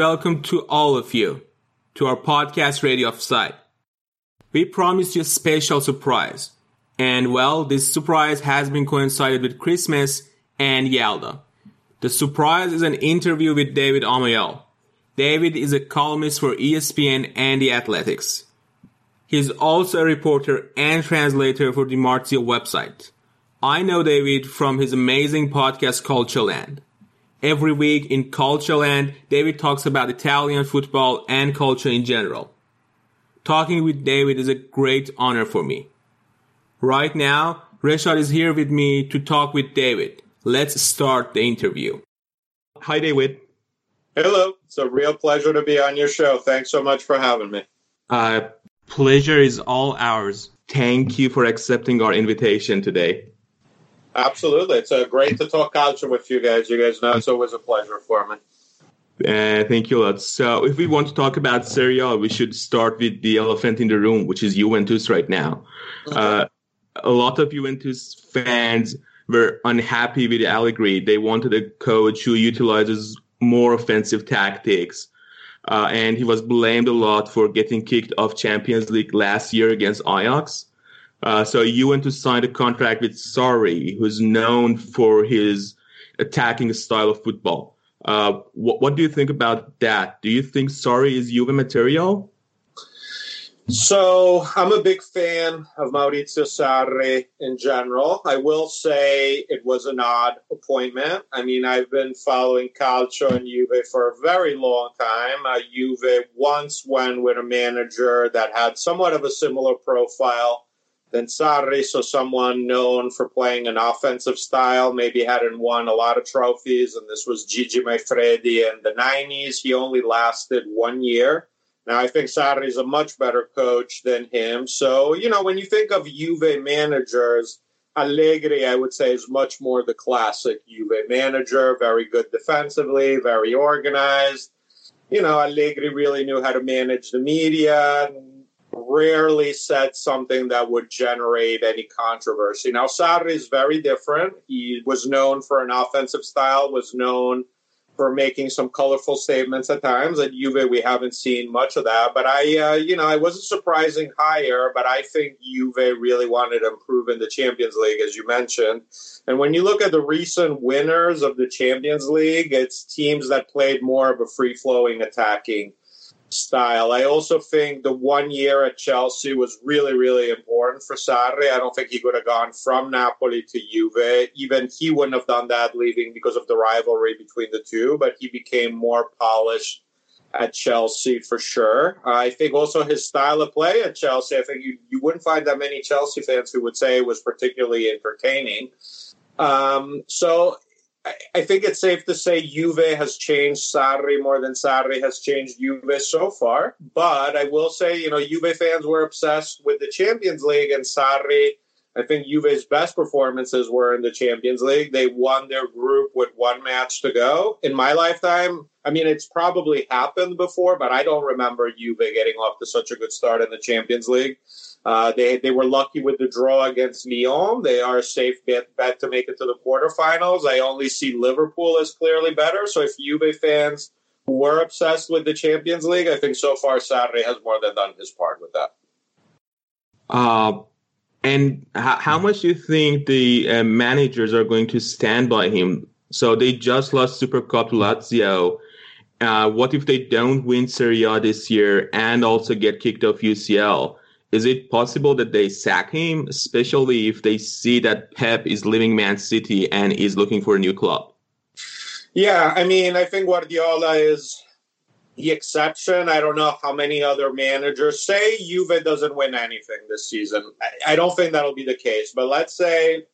Welcome to all of you to our podcast Radio Offside. We promised you a special surprise. And well, this surprise has been coincided with Christmas and Yalda. The surprise is an interview with David Amoyal. David is a columnist for ESPN and The Athletics. He is also a reporter and translator for the Marzio website. I know David from his amazing podcast Calcioland. Every week in Calcioland, David talks about Italian football and culture in general. Talking with David is a great honor for me. Right now, Reshad is here with me to talk with David. Let's start the interview. Hi, David. Hello. It's a real pleasure to be on your show. Thanks so much for having me. Uh, pleasure is all ours. Thank you for accepting our invitation today. Absolutely. It's uh, great to talk culture with you guys. You guys know it's always a pleasure for me. Uh, thank you a lot. So, if we want to talk about Serie A, we should start with the elephant in the room, which is Juventus right now. Uh, a lot of Juventus fans were unhappy with Allegri. They wanted a coach who utilizes more offensive tactics. Uh, and he was blamed a lot for getting kicked off Champions League last year against Ajax. Uh, so you went to sign a contract with Sarri, who's known for his attacking style of football. Uh, what, what do you think about that? Do you think Sarri is Juve material? So I'm a big fan of Maurizio Sarri in general. I will say it was an odd appointment. I mean, I've been following Calcio and Juve for a very long time. Uh, Juve once went with a manager that had somewhat of a similar profile then Sarri, so someone known for playing an offensive style, maybe hadn't won a lot of trophies, and this was Gigi Maifredi in the 90s. He only lasted one year. Now, I think Sarri is a much better coach than him. So, you know, when you think of Juve managers, Allegri, I would say, is much more the classic Juve manager, very good defensively, very organized. You know, Allegri really knew how to manage the media, rarely said something that would generate any controversy. Now, Sarri is very different. He was known for an offensive style, was known for making some colorful statements at times. At Juve, we haven't seen much of that. But I, uh, you know, I wasn't surprising higher, but I think Juve really wanted to improve in the Champions League, as you mentioned. And when you look at the recent winners of the Champions League, it's teams that played more of a free flowing attacking style. I also think the one year at Chelsea was really, really important for Sarri. I don't think he could have gone from Napoli to Juve. Even he wouldn't have done that leaving because of the rivalry between the two, but he became more polished at Chelsea for sure. I think also his style of play at Chelsea, I think you, you wouldn't find that many Chelsea fans who would say it was particularly entertaining. Um, so I think it's safe to say Juve has changed Sarri more than Sarri has changed Juve so far. But I will say, you know, Juve fans were obsessed with the Champions League, and Sarri, I think Juve's best performances were in the Champions League. They won their group with one match to go. In my lifetime, I mean, it's probably happened before, but I don't remember Juve getting off to such a good start in the Champions League. Uh, they they were lucky with the draw against Lyon. They are a safe bet, bet to make it to the quarterfinals. I only see Liverpool as clearly better. So if Juve fans were obsessed with the Champions League, I think so far Sarri has more than done his part with that. Uh, and how, how much do you think the uh, managers are going to stand by him? So they just lost Super Cup Lazio. Uh, what if they don't win Serie A this year and also get kicked off UCL? Is it possible that they sack him, especially if they see that Pep is leaving Man City and is looking for a new club? Yeah, I mean, I think Guardiola is the exception. I don't know how many other managers say Juve doesn't win anything this season. I, I don't think that'll be the case, but let's say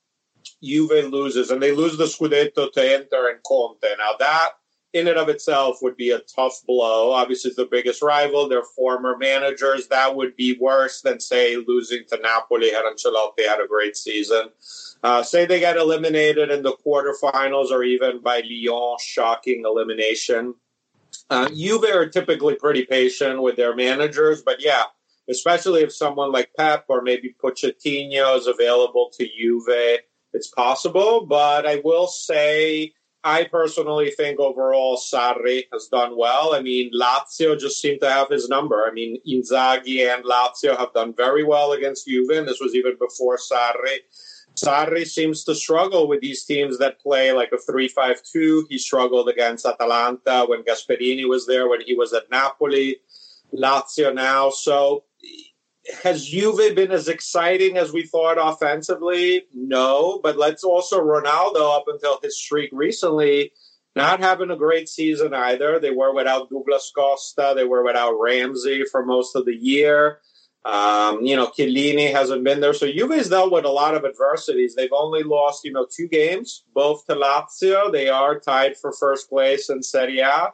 Juve loses and they lose the Scudetto to Inter and Conte. Now that in and of itself would be a tough blow. Obviously, the biggest rival. They're former managers. That would be worse than, say, losing to Napoli had Ancelotti had a great season. Uh, say they get eliminated in the quarterfinals or even by Lyon, shocking elimination. Uh, Juve are typically pretty patient with their managers, but yeah, especially if someone like Pep or maybe Pochettino is available to Juve, it's possible. But I will say I personally think overall Sarri has done well. I mean, Lazio just seemed to have his number. I mean, Inzaghi and Lazio have done very well against Juve, and this was even before Sarri. Sarri seems to struggle with these teams that play like a 3 5 2. He struggled against Atalanta when Gasperini was there, when he was at Napoli, Lazio now. So has Juve been as exciting as we thought offensively? No, but let's also Ronaldo up until his streak recently not having a great season either. They were without Douglas Costa, they were without Ramsey for most of the year. Um, you know, Chiellini hasn't been there. So Juve's dealt with a lot of adversities. They've only lost, you know, two games, both to Lazio. They are tied for first place in Serie A.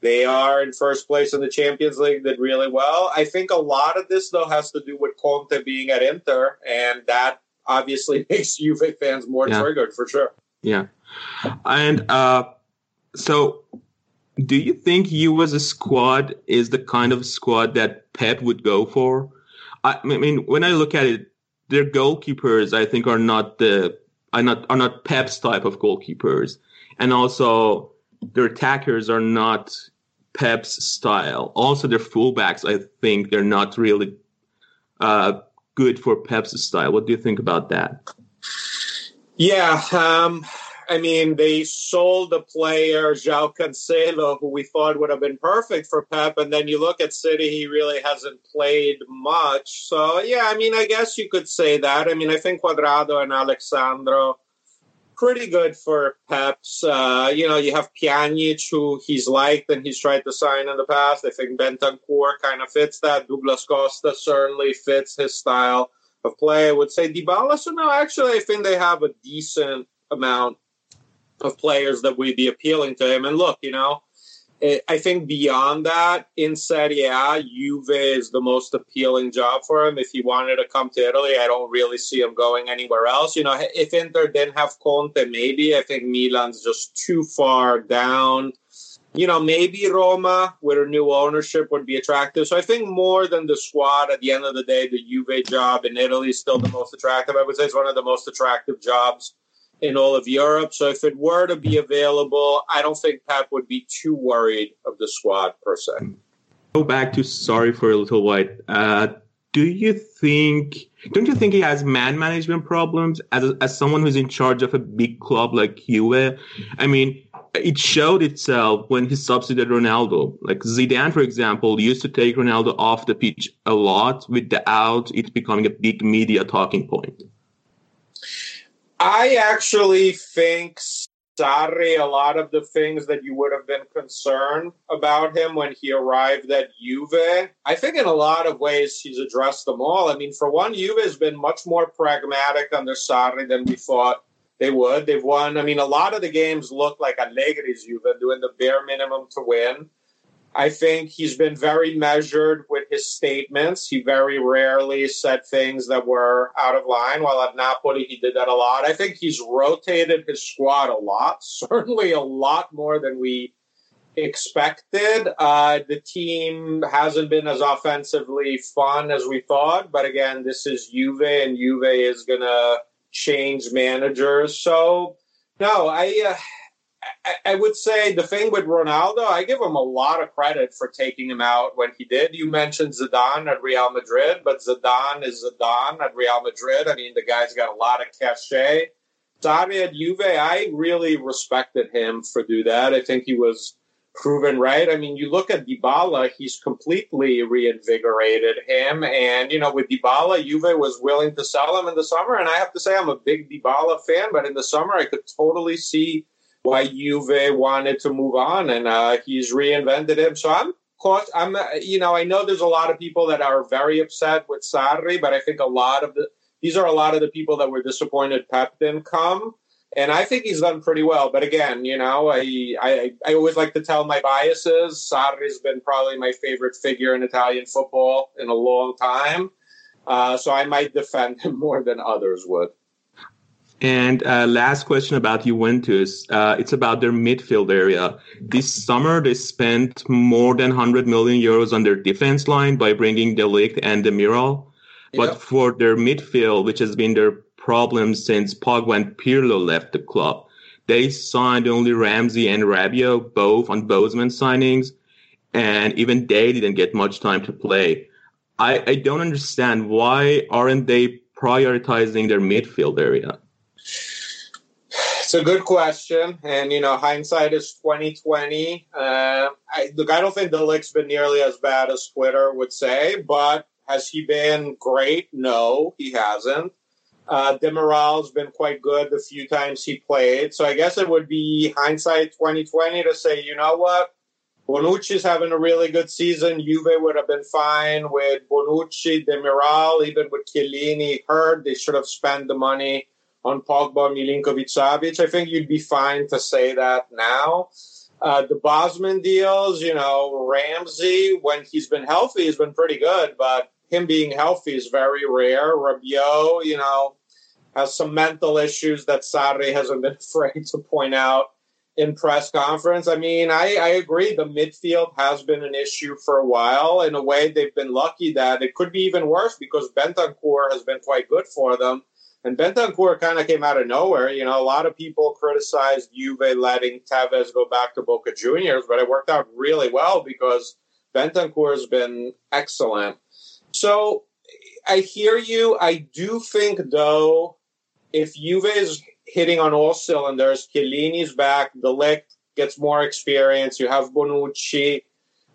They are in first place in the Champions League, did really well. I think a lot of this, though, has to do with Conte being at Inter, and that obviously makes Juve fans more yeah. triggered for sure. Yeah. And uh, so, do you think you as a squad is the kind of squad that Pep would go for? I mean, when I look at it, their goalkeepers, I think, are not the are not are not Pep's type of goalkeepers, and also their attackers are not Pep's style. Also, their fullbacks, I think, they're not really uh, good for Pep's style. What do you think about that? Yeah, um, I mean, they sold a player, João Cancelo, who we thought would have been perfect for Pep, and then you look at City, he really hasn't played much. So, yeah, I mean, I guess you could say that. I mean, I think Cuadrado and Alex Sandro pretty good for Peps. Uh, you know, you have Pjanic, who he's liked and he's tried to sign in the past. I think Bentancur kind of fits that. Douglas Costa certainly fits his style of play. I would say Dybala. So no, actually, I think they have a decent amount of players that would be appealing to him. And look, you know, Eh, I think beyond that, in Serie A, Juve is the most appealing job for him. If he wanted to come to Italy, I don't really see him going anywhere else. You know, if Inter didn't have Conte, maybe I think Milan's just too far down. You know, maybe Roma with a new ownership would be attractive. So I think more than the squad, at the end of the day, the Juve job in Italy is still the most attractive. I would say it's one of the most attractive jobs in all of Europe. So if it were to be available, I don't think Pep would be too worried of the squad per se. Go back to Sarri for a little while. Uh, do you think? Don't you think he has man management problems as as someone who's in charge of a big club like Juve? I mean, it showed itself when he substituted Ronaldo. Like Zidane, for example, used to take Ronaldo off the pitch a lot without it becoming a big media talking point. I actually think Sarri, a lot of the things that you would have been concerned about him when he arrived at Juve, I think in a lot of ways he's addressed them all. I mean, for one, Juve has been much more pragmatic under Sarri than we thought they would. They've won. I mean, a lot of the games look like Allegri's Juve doing the bare minimum to win. I think he's been very measured with his statements. He very rarely said things that were out of line. While at Napoli, he did that a lot. I think he's rotated his squad a lot, certainly a lot more than we expected. Uh, the team hasn't been as offensively fun as we thought. But again, this is Juve, and Juve is going to change managers. So, no, I. Uh, I, would say the thing with Ronaldo, I give him a lot of credit for taking him out when he did. You mentioned Zidane at Real Madrid, but Zidane is Zidane at Real Madrid. I mean, the guy's got a lot of cachet. Xavi at Juve, I really respected him for do that. I think he was proven right. I mean, you look at Dybala, he's completely reinvigorated him. And, you know, with Dybala, Juve was willing to sell him in the summer. And I have to say, I'm a big Dybala fan, but in the summer, I could totally see why Juve wanted to move on, and uh, he's reinvented him. So I'm caught I'm you know I know there's a lot of people that are very upset with Sarri, but I think a lot of the these are a lot of the people that were disappointed Pep didn't come. And I think he's done pretty well. But again, you know, I, I, I always like to tell my biases. Sarri's been probably my favorite figure in Italian football in a long time. Uh, so I might defend him more than others would. And uh, last question about Juventus. Uh, it's about their midfield area. This summer, they spent more than 100 million euros on their defense line by bringing De Ligt and Demiral. But for their midfield, which has been their problem since Pogba and Pirlo left the club, they signed only Ramsey and Rabiot, both on Bosman signings, and even they didn't get much time to play. I, I don't understand why aren't they prioritizing their midfield area? It's a good question, and you know, hindsight is twenty twenty. Uh, I, look, I don't think De Ligt's been nearly as bad as Twitter would say, but has he been great? No, he hasn't. Uh, Demiral's been quite good the few times he played, so I guess it would be hindsight twenty twenty to say, you know what, Bonucci's having a really good season. Juve would have been fine with Bonucci, Demiral, even with Chiellini hurt. They should have spent the money on Pogba, Milinkovic, Savic. I think you'd be fine to say that now. Uh, the Bosman deals, you know, Ramsey, when he's been healthy, has been pretty good, but him being healthy is very rare. Rabiot, you know, has some mental issues that Sarri hasn't been afraid to point out in press conference. I mean, I, I agree. The midfield has been an issue for a while. In a way, they've been lucky that it could be even worse because Bentancur has been quite good for them. And Bentancur kind of came out of nowhere. You know, a lot of people criticized Juve letting Tevez go back to Boca Juniors, but it worked out really well because Bentancur has been excellent. So I hear you. I do think, though, if Juve is hitting on all cylinders, Chiellini's back, De Ligt gets more experience, you have Bonucci,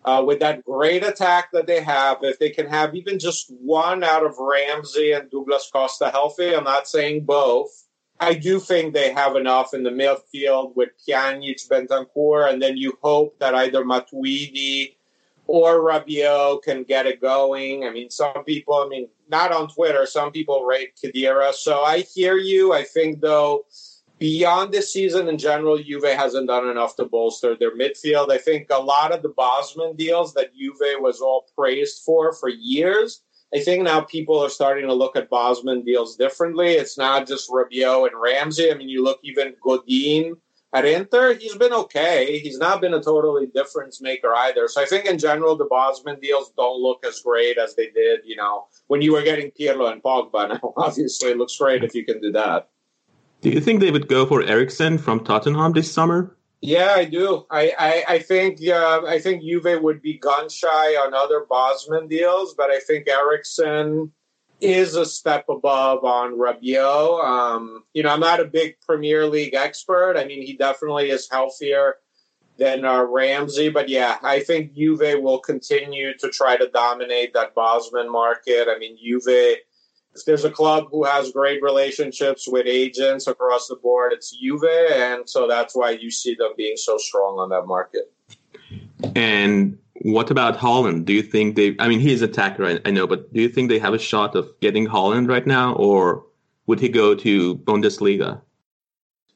uh, with that great attack that they have, if they can have even just one out of Ramsey and Douglas Costa healthy, I'm not saying both. I do think they have enough in the midfield with Pjanic, Bentancur, and then you hope that either Matuidi or Rabiot can get it going. I mean, some people, I mean, not on Twitter, some people rate Khedira. So I hear you. I think, though, beyond this season in general, Juve hasn't done enough to bolster their midfield. I think a lot of the Bosman deals that Juve was all praised for for years. I think now people are starting to look at Bosman deals differently. It's not just Rabiot and Ramsey. I mean, you look even Godin at Inter, he's been okay. He's not been a totally difference maker either. So I think in general, the Bosman deals don't look as great as they did, you know, when you were getting Pirlo and Pogba. Now, obviously, it looks great if you can do that. Do you think they would go for Eriksen from Tottenham this summer? Yeah, I do. I I, I think uh, I think Juve would be gun shy on other Bosman deals, but I think Eriksen is a step above on Rabiot. Um, you know, I'm not a big Premier League expert. I mean, he definitely is healthier than uh, Ramsey, but yeah, I think Juve will continue to try to dominate that Bosman market. I mean, Juve there's a club who has great relationships with agents across the board, it's Juve, and so that's why you see them being so strong on that market. And what about Haaland? Do you think they? I mean, he's attacker, I, I know, but do you think they have a shot of getting Haaland right now, or would he go to Bundesliga?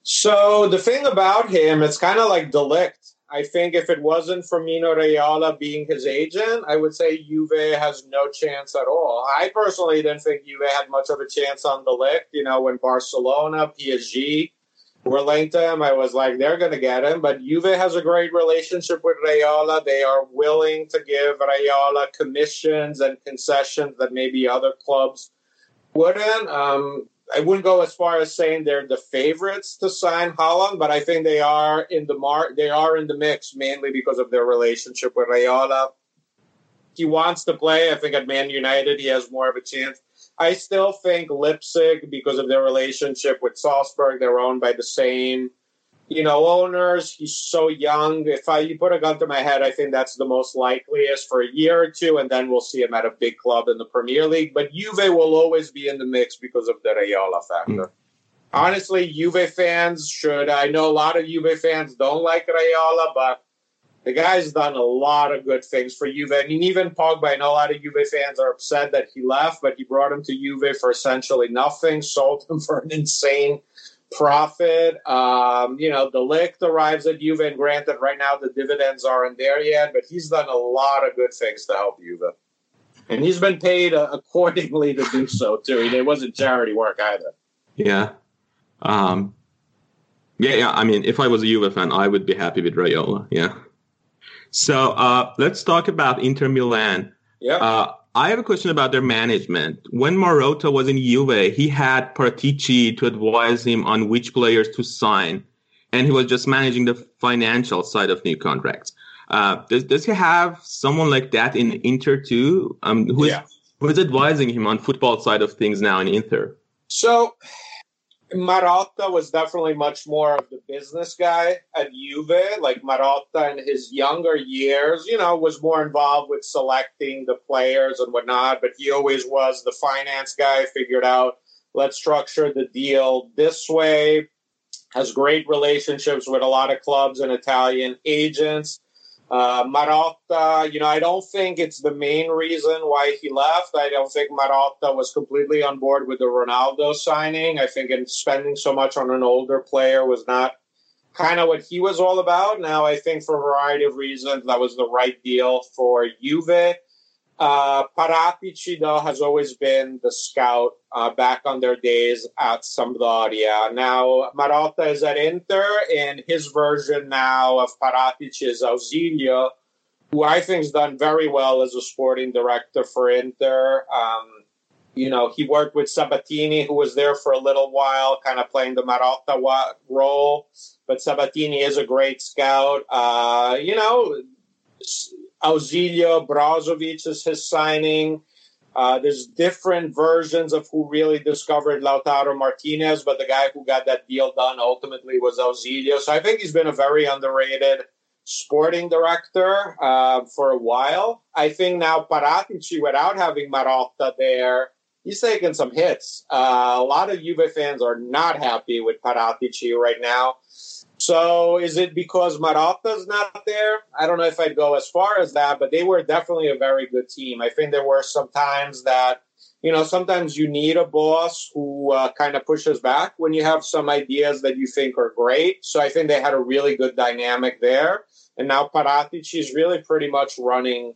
So the thing about him, it's kind of like De Ligt. I think if it wasn't for Mino Raiola being his agent, I would say Juve has no chance at all. I personally didn't think Juve had much of a chance on De Ligt. You know, when Barcelona, PSG were linked to him, I was like, they're going to get him. But Juve has a great relationship with Raiola. They are willing to give Raiola commissions and concessions that maybe other clubs wouldn't. Um, I wouldn't go as far as saying they're the favorites to sign Haaland, but I think they are in the mar- they are in the mix mainly because of their relationship with Raiola. He wants to play. I think at Man United he has more of a chance. I still think Leipzig, because of their relationship with Salzburg, they're owned by the same you know, owners. He's so young. If I you put a gun to my head, I think that's the most likeliest for a year or two, and then we'll see him at a big club in the Premier League. But Juve will always be in the mix because of the Raiola factor. Mm. Honestly, Juve fans should. I know a lot of Juve fans don't like Raiola, but the guy's done a lot of good things for Juve. I mean, even Pogba, I know a lot of Juve fans are upset that he left, but he brought him to Juve for essentially nothing, sold him for an insane profit. Um, you know, De Ligt arrives at Juve, and granted, right now the dividends aren't there yet, but he's done a lot of good things to help Juve. And he's been paid uh, accordingly to do so, too. It wasn't charity work either. Yeah. Um, yeah, yeah. I mean, if I was a Juve fan, I would be happy with Raiola. Yeah. So uh, let's talk about Inter Milan. Yeah. Uh, I have a question about their management. When Marotta was in Juve, he had Paratici to advise him on which players to sign. and he was just managing the financial side of new contracts. Uh, does, does he have someone like that in Inter too? Um, who is, yeah. who is advising him on football side of things now in Inter? So Marotta was definitely much more of the business guy at Juve. Like Marotta in his younger years, you know, was more involved with selecting the players and whatnot, but he always was the finance guy, figured out let's structure the deal this way. Has great relationships with a lot of clubs and Italian agents. Uh, Marotta, you know, I don't think it's the main reason why he left. I don't think Marotta was completely on board with the Ronaldo signing. I think in spending so much on an older player was not kind of what he was all about. Now, I think for a variety of reasons, that was the right deal for Juve. Uh, Paratici, though, has always been the scout uh, back on their days at Sampdoria. Now, Marotta is at Inter, and his version now of Paratici is Ausilio, who I think has done very well as a sporting director for Inter. Um, you know, he worked with Sabatini, who was there for a little while, kind of playing the Marotta role. But Sabatini is a great scout. Uh, you know, Ausilio Brozovic is his signing. Uh, there's different versions of who really discovered Lautaro Martinez, but the guy who got that deal done ultimately was Ausilio. So I think he's been a very underrated sporting director uh, for a while. I think now Paratici, without having Marotta there, he's taking some hits. Uh, a lot of Juve fans are not happy with Paratici right now. So is it because Marotta's not there? I don't know if I'd go as far as that, but they were definitely a very good team. I think there were some times that, you know, sometimes you need a boss who uh, kind of pushes back when you have some ideas that you think are great. So I think they had a really good dynamic there. And now Paratici is really pretty much running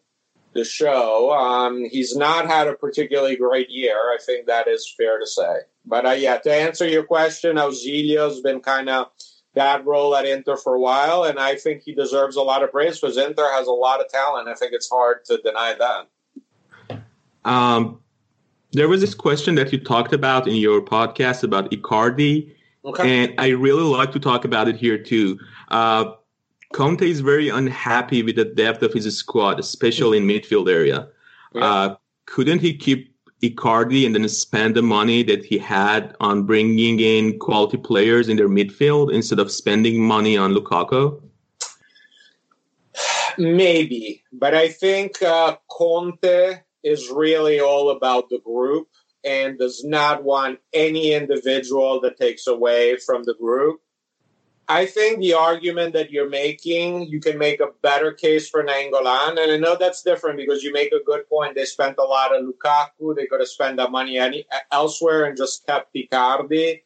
the show. Um, he's not had a particularly great year. I think that is fair to say. But uh, yeah, to answer your question, Ausilio's been kind of that role at Inter for a while, and I think he deserves a lot of praise because Inter has a lot of talent. I think it's hard to deny that. Um, there was this question that you talked about in your podcast about Icardi, okay. and I really like to talk about it here too. Uh, Conte is very unhappy with the depth of his squad, especially in midfield area. Yeah. Uh, couldn't he keep Icardi and then spend the money that he had on bringing in quality players in their midfield instead of spending money on Lukaku? Maybe, but I think uh, Conte is really all about the group and does not want any individual that takes away from the group. I think the argument that you're making, you can make a better case for Nainggolan. And I know that's different because you make a good point. They spent a lot of Lukaku. They could have spent that money any, elsewhere and just kept Icardi.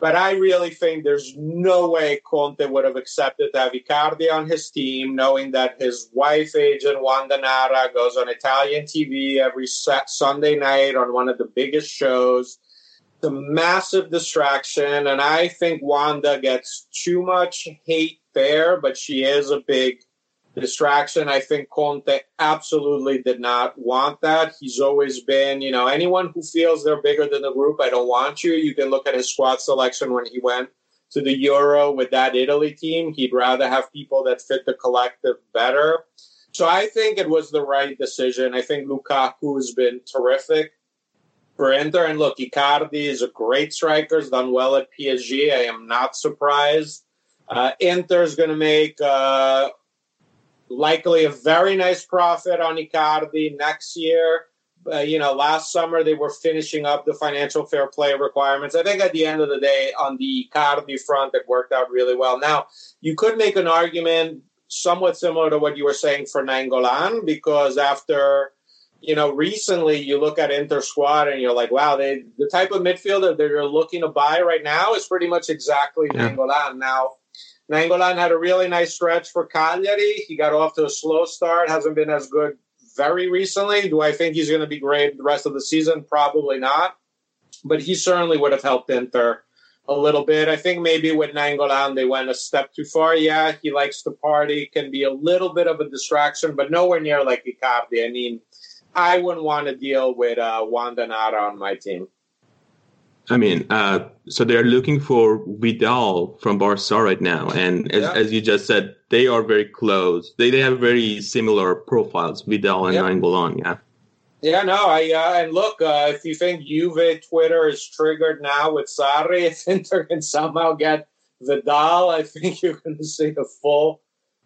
But I really think there's no way Conte would have accepted to have Icardi on his team, knowing that his wife agent, Wanda Nara, goes on Italian TV every Sunday night on one of the biggest shows a massive distraction, and I think Wanda gets too much hate there, but she is a big distraction. I think Conte absolutely did not want that. He's always been, you know, anyone who feels they're bigger than the group, I don't want you. You can look at his squad selection when he went to the Euro with that Italy team. He'd rather have people that fit the collective better. So I think it was the right decision. I think Lukaku has been terrific Inter. And look, Icardi is a great striker, has done well at PSG. I am not surprised. Uh, Inter is going to make uh, likely a very nice profit on Icardi next year. Uh, you know, last summer they were finishing up the financial fair play requirements. I think at the end of the day, on the Icardi front, it worked out really well. Now, you could make an argument somewhat similar to what you were saying for Nainggolan, because after you know, recently you look at Inter squad and you're like, wow, they the type of midfielder that they're looking to buy right now is pretty much exactly yeah. Nainggolan. Now, Nainggolan had a really nice stretch for Cagliari. He got off to a slow start, hasn't been as good very recently. Do I think he's going to be great the rest of the season? Probably not. But he certainly would have helped Inter a little bit. I think maybe with Nainggolan they went a step too far. Yeah, he likes to party, can be a little bit of a distraction, but nowhere near like Icardi. I mean, I wouldn't want to deal with uh, Wanda Nara on my team. I mean, uh, so they're looking for Vidal from Barca right now, and as, yeah. as, you just said, they are very close. They they have very similar profiles, Vidal and yep. Nainggolan. Yeah. Yeah, no, I uh, and look, uh, if you think Juve Twitter is triggered now with Sarri, if Inter can somehow get Vidal, I think you're going to see a full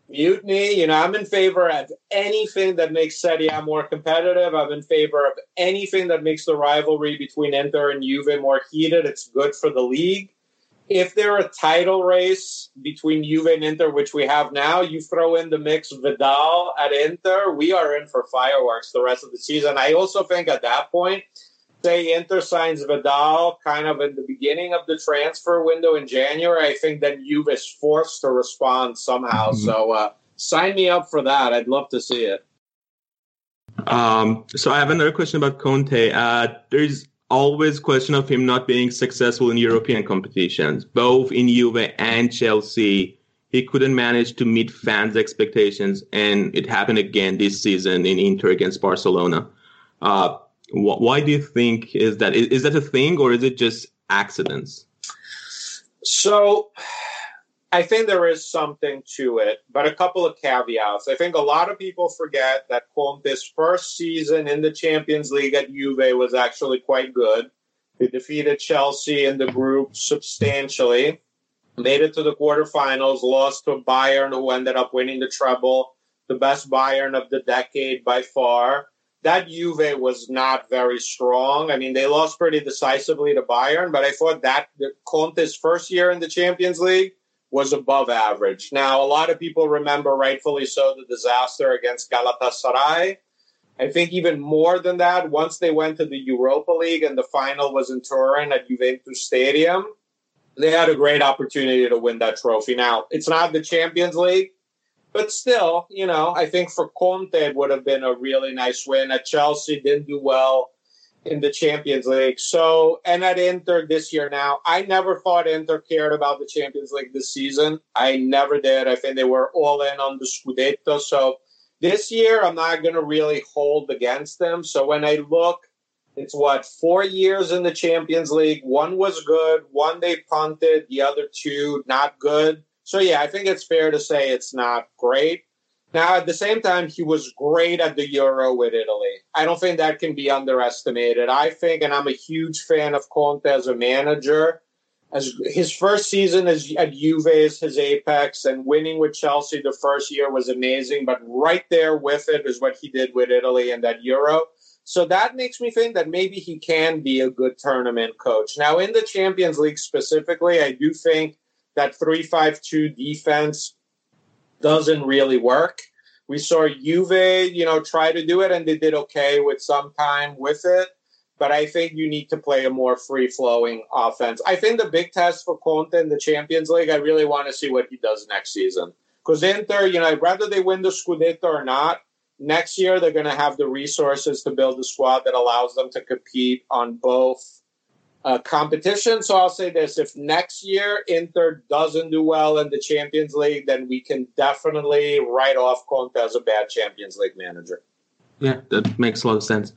mutiny. You know, I'm in favor of anything that makes Serie more competitive. I'm in favor of anything that makes the rivalry between Inter and Juve more heated. It's good for the league. If there are a title race between Juve and Inter, which we have now, you throw in the mix Vidal at Inter, we are in for fireworks the rest of the season. I also think at that point, say Inter signs Vidal kind of in the beginning of the transfer window in January, I think then Juve is forced to respond somehow. Mm-hmm. So uh, sign me up for that. I'd love to see it. Um, so I have another question about Conte. Uh, there's always question of him not being successful in European competitions, both in Juve and Chelsea. He couldn't manage to meet fans' expectations, and it happened again this season in Inter against Barcelona. Uh, why do you think is that? Is, is that a thing or is it just accidents? So I think there is something to it, but a couple of caveats. I think a lot of people forget that Conte's first season in the Champions League at Juve was actually quite good. They defeated Chelsea in the group substantially, made it to the quarterfinals, lost to Bayern, who ended up winning the treble, the best Bayern of the decade by far that Juve was not very strong. I mean, they lost pretty decisively to Bayern, but I thought that Conte's first year in the Champions League was above average. Now, a lot of people remember, rightfully so, the disaster against Galatasaray. I think even more than that, once they went to the Europa League and the final was in Turin at Juventus Stadium, they had a great opportunity to win that trophy. Now, it's not the Champions League, but still, you know, I think for Conte it would have been a really nice win. At Chelsea, didn't do well in the Champions League. So, and at Inter this year now, I never thought Inter cared about the Champions League this season. I never did. I think they were all in on the Scudetto. So this year, I'm not going to really hold against them. So when I look, it's what, four years in the Champions League. One was good, one they punted, the other two not good. So yeah, I think it's fair to say it's not great. Now, at the same time, he was great at the Euro with Italy. I don't think that can be underestimated. I think, and I'm a huge fan of Conte as a manager. As his first season as at Juve is his apex, and winning with Chelsea the first year was amazing. But right there with it is what he did with Italy and that Euro. So that makes me think that maybe he can be a good tournament coach. Now, in the Champions League specifically, I do think that 352 defense doesn't really work. We saw Juve, you know, try to do it and they did okay with some time with it. But I think you need to play a more free flowing offense. I think the big test for Conte in the Champions League, I really want to see what he does next season. Because Inter, you know, whether they win the Scudetto or not, next year they're going to have the resources to build a squad that allows them to compete on both uh, competition. So I'll say this: if next year Inter doesn't do well in the Champions League, then we can definitely write off Conte as a bad Champions League manager. Yeah, that makes a lot of sense.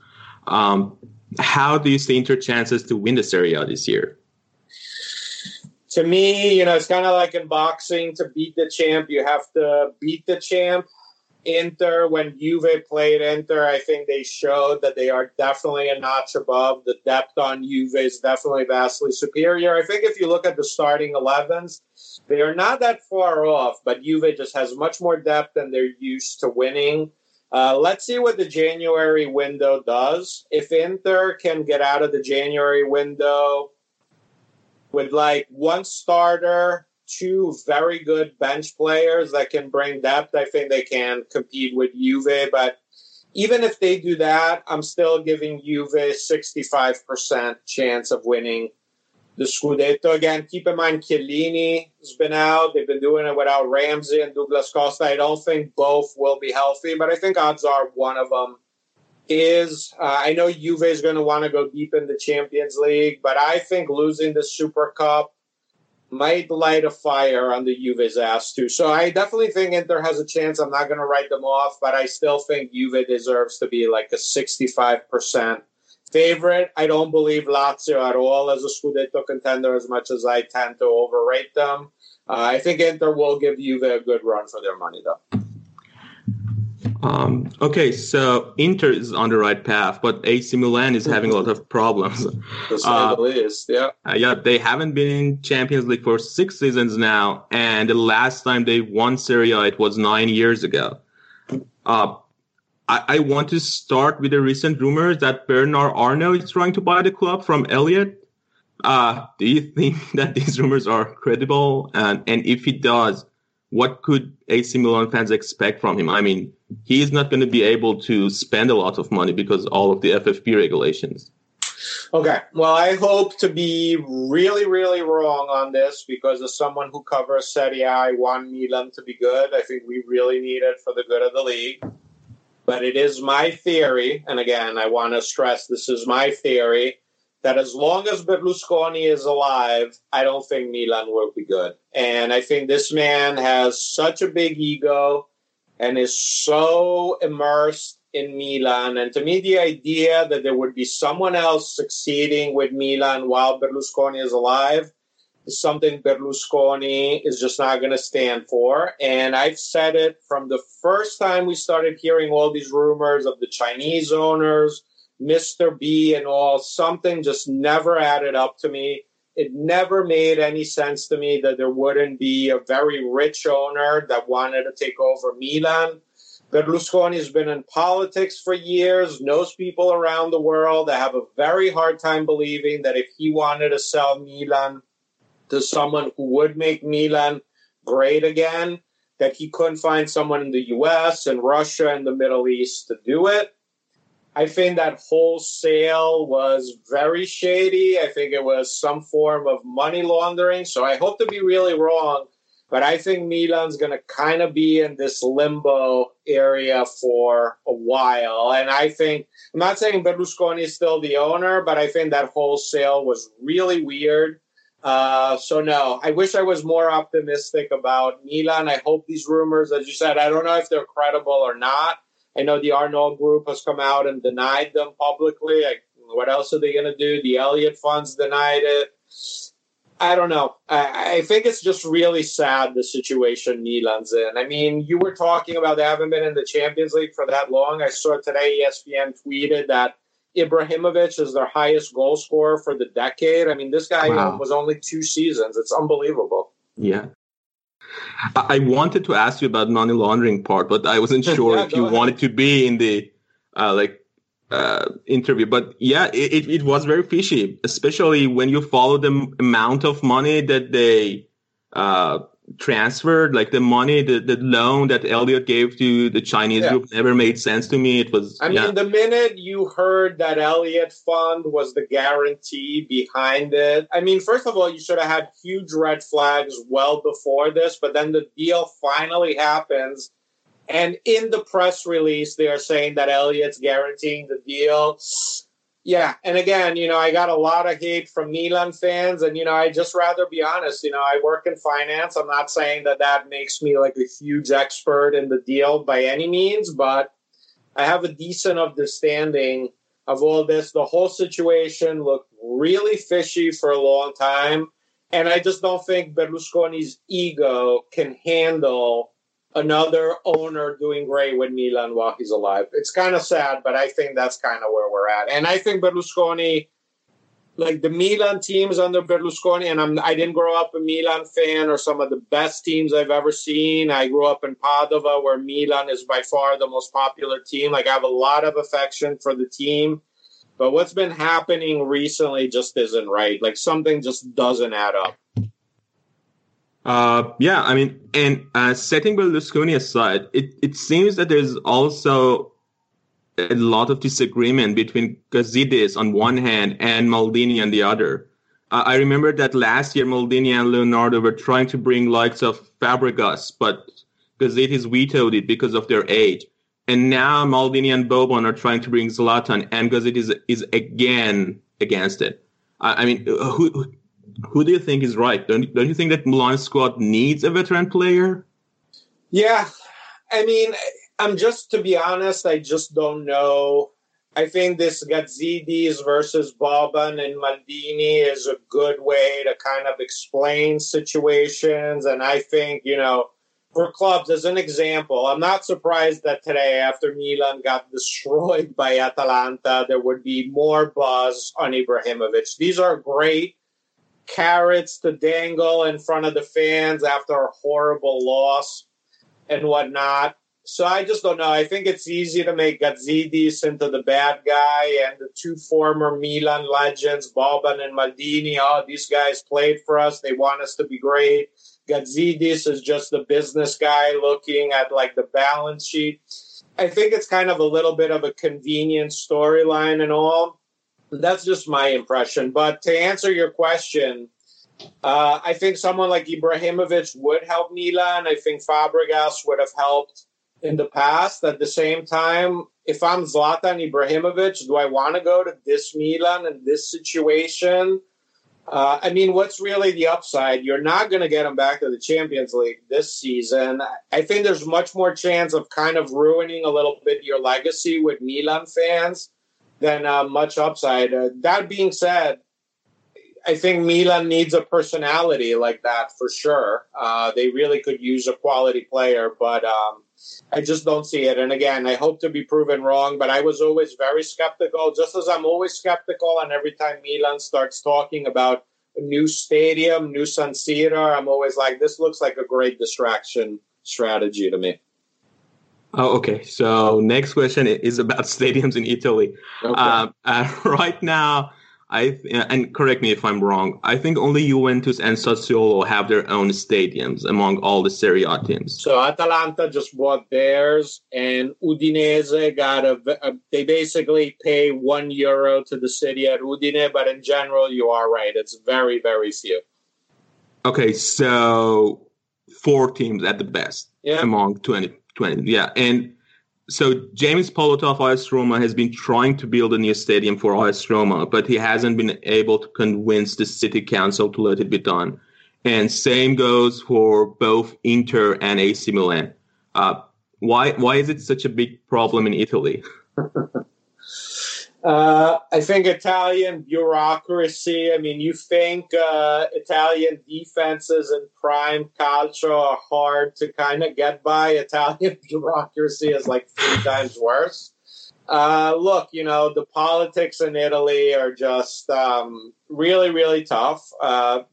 Um, how do you see Inter chances to win the Serie A this year? To me, you know, it's kind of like in boxing. To beat the champ, you have to beat the champ. Inter, when Juve played Inter, I think they showed that they are definitely a notch above. The depth on Juve is definitely vastly superior. I think if you look at the starting 11s, they are not that far off, but Juve just has much more depth and they're used to winning. Uh, let's see what the January window does. If Inter can get out of the January window with like one starter, two very good bench players that can bring depth. I think they can compete with Juve, but even if they do that, I'm still giving Juve 65% chance of winning the Scudetto. Again, keep in mind Chiellini has been out. They've been doing it without Ramsey and Douglas Costa. I don't think both will be healthy, but I think odds are one of them is. Uh, I know Juve is going to want to go deep in the Champions League, but I think losing the Super Cup might light a fire on the Juve's ass too. So I definitely think Inter has a chance. I'm not going to write them off, but I still think Juve deserves to be like a 65% favorite. I don't believe Lazio at all as a Scudetto contender as much as I tend to overrate them. Uh, I think Inter will give Juve a good run for their money, though. Um, okay, so Inter is on the right path, but AC Milan is having a lot of problems. uh, least, yeah. Uh, yeah, they haven't been in Champions League for six seasons now, and the last time they won Serie A, it was nine years ago. Uh, I, I, want to start with the recent rumors that Bernard Arnault is trying to buy the club from Elliott. Uh, do you think that these rumors are credible? And, and if he does, what could AC Milan fans expect from him? I mean, he's not going to be able to spend a lot of money because all of the FFP regulations. Okay. Well, I hope to be really, really wrong on this because as someone who covers Serie A, I want Milan to be good. I think we really need it for the good of the league. But it is my theory, and again, I want to stress this is my theory, that as long as Berlusconi is alive, I don't think Milan will be good. And I think this man has such a big ego and is so immersed in Milan. And to me, the idea that there would be someone else succeeding with Milan while Berlusconi is alive is something Berlusconi is just not going to stand for. And I've said it from the first time we started hearing all these rumors of the Chinese owners, Mr. B, and all. Something just never added up to me it never made any sense to me that there wouldn't be a very rich owner that wanted to take over Milan. Berlusconi has been in politics for years, knows people around the world. I have a very hard time believing that if he wanted to sell Milan to someone who would make Milan great again, that he couldn't find someone in the US and Russia and the Middle East to do it. I think that whole sale was very shady. I think it was some form of money laundering. So I hope to be really wrong, but I think Milan's going to kind of be in this limbo area for a while. And I think, I'm not saying Berlusconi is still the owner, but I think that whole sale was really weird. Uh, so no, I wish I was more optimistic about Milan. I hope these rumors, as you said, I don't know if they're credible or not. I know the Arnault Group has come out and denied them publicly. I, what else are they going to do? The Elliott funds denied it. I don't know. I, I, think it's just really sad the situation Milan's in. I mean, you were talking about they haven't been in the Champions League for that long. I saw today ESPN tweeted that Ibrahimovic is their highest goal scorer for the decade. I mean, this guy wow. was only two seasons. It's unbelievable. Yeah. I wanted to ask you about money laundering part, but I wasn't sure yeah, if you ahead. wanted to be in the uh, like uh, interview. But yeah, it, it was very fishy, especially when you follow the amount of money that they uh, transferred, like the money, the, the loan that Elliott gave to the Chinese yeah. group never made sense to me. It was. I yeah. mean, the minute you heard that Elliott Fund was the guarantee behind it, I mean, first of all, you should have had huge red flags well before this, but then the deal finally happens. And in the press release, they are saying that Elliott's guaranteeing the deal yeah, and again, you know, I got a lot of hate from Milan fans, and you know, I just rather be honest. You know, I work in finance. I'm not saying that that makes me like a huge expert in the deal by any means, but I have a decent understanding of all this. The whole situation looked really fishy for a long time, and I just don't think Berlusconi's ego can handle another owner doing great with Milan while he's alive. It's kind of sad, but I think that's kind of where we're at. And I think Berlusconi, like the Milan teams under Berlusconi, and I'm I didn't grow up a Milan fan or some of the best teams I've ever seen. I grew up in Padova, where Milan is by far the most popular team. Like I have a lot of affection for the team. But what's been happening recently just isn't right. Like something just doesn't add up. Uh, yeah, I mean, and uh, setting Berlusconi aside, it, it seems that there's also a lot of disagreement between Gazidis on one hand and Maldini on the other. Uh, I remember that last year Maldini and Leonardo were trying to bring likes of Fabregas, but Gazidis vetoed it because of their age. And now Maldini and Boban are trying to bring Zlatan, and Gazidis is again against it. I, I mean, who who do you think is right? Don't don't you think that Milan squad needs a veteran player? Yeah, I mean, I'm just to be honest, I just don't know. I think this Gazidis versus Boban and Maldini is a good way to kind of explain situations. And I think, you know, for clubs, as an example, I'm not surprised that today, after Milan got destroyed by Atalanta, there would be more buzz on Ibrahimovic. These are great carrots to dangle in front of the fans after a horrible loss and whatnot. So I just don't know. I think it's easy to make Gazidis into the bad guy and the two former Milan legends, Boban and Maldini. Oh, these guys played for us. They want us to be great. Gazidis is just the business guy looking at like the balance sheet. I think it's kind of a little bit of a convenient storyline and all. That's just my impression. But to answer your question, uh, I think someone like Ibrahimovic would help Milan. I think Fabregas would have helped in the past. At the same time, if I'm Zlatan Ibrahimovic, do I want to go to this Milan in this situation? Uh, I mean, what's really the upside? You're not going to get him back to the Champions League this season. I think there's much more chance of kind of ruining a little bit your legacy with Milan fans than uh, much upside. Uh, that being said, I think Milan needs a personality like that for sure. Uh, they really could use a quality player, but um, I just don't see it. And again, I hope to be proven wrong, but I was always very skeptical, just as I'm always skeptical. And every time Milan starts talking about a new stadium, new San Siro, I'm always like, this looks like a great distraction strategy to me. Oh, okay. So next question is about stadiums in Italy. Okay. Uh, uh, right now, I and correct me if I'm wrong. I think only Juventus and Sassuolo have their own stadiums among all the Serie A teams. So Atalanta just bought theirs, and Udinese got a, a. They basically pay one euro to the city at Udine, but in general, you are right. It's very very few. Okay, so four teams at the best yeah. among 20, 20. Yeah, and so James Pallotta of AS Roma has been trying to build a new stadium for AS Roma, but he hasn't been able to convince the city council to let it be done. And same goes for both Inter and AC Milan. Uh, why why is it such a big problem in Italy? Uh, I think Italian bureaucracy. I mean, you think uh, Italian defenses and prime culture are hard to kind of get by. Italian bureaucracy is like three times worse. Uh, look, you know, the politics in Italy are just um, really, really tough. Uh,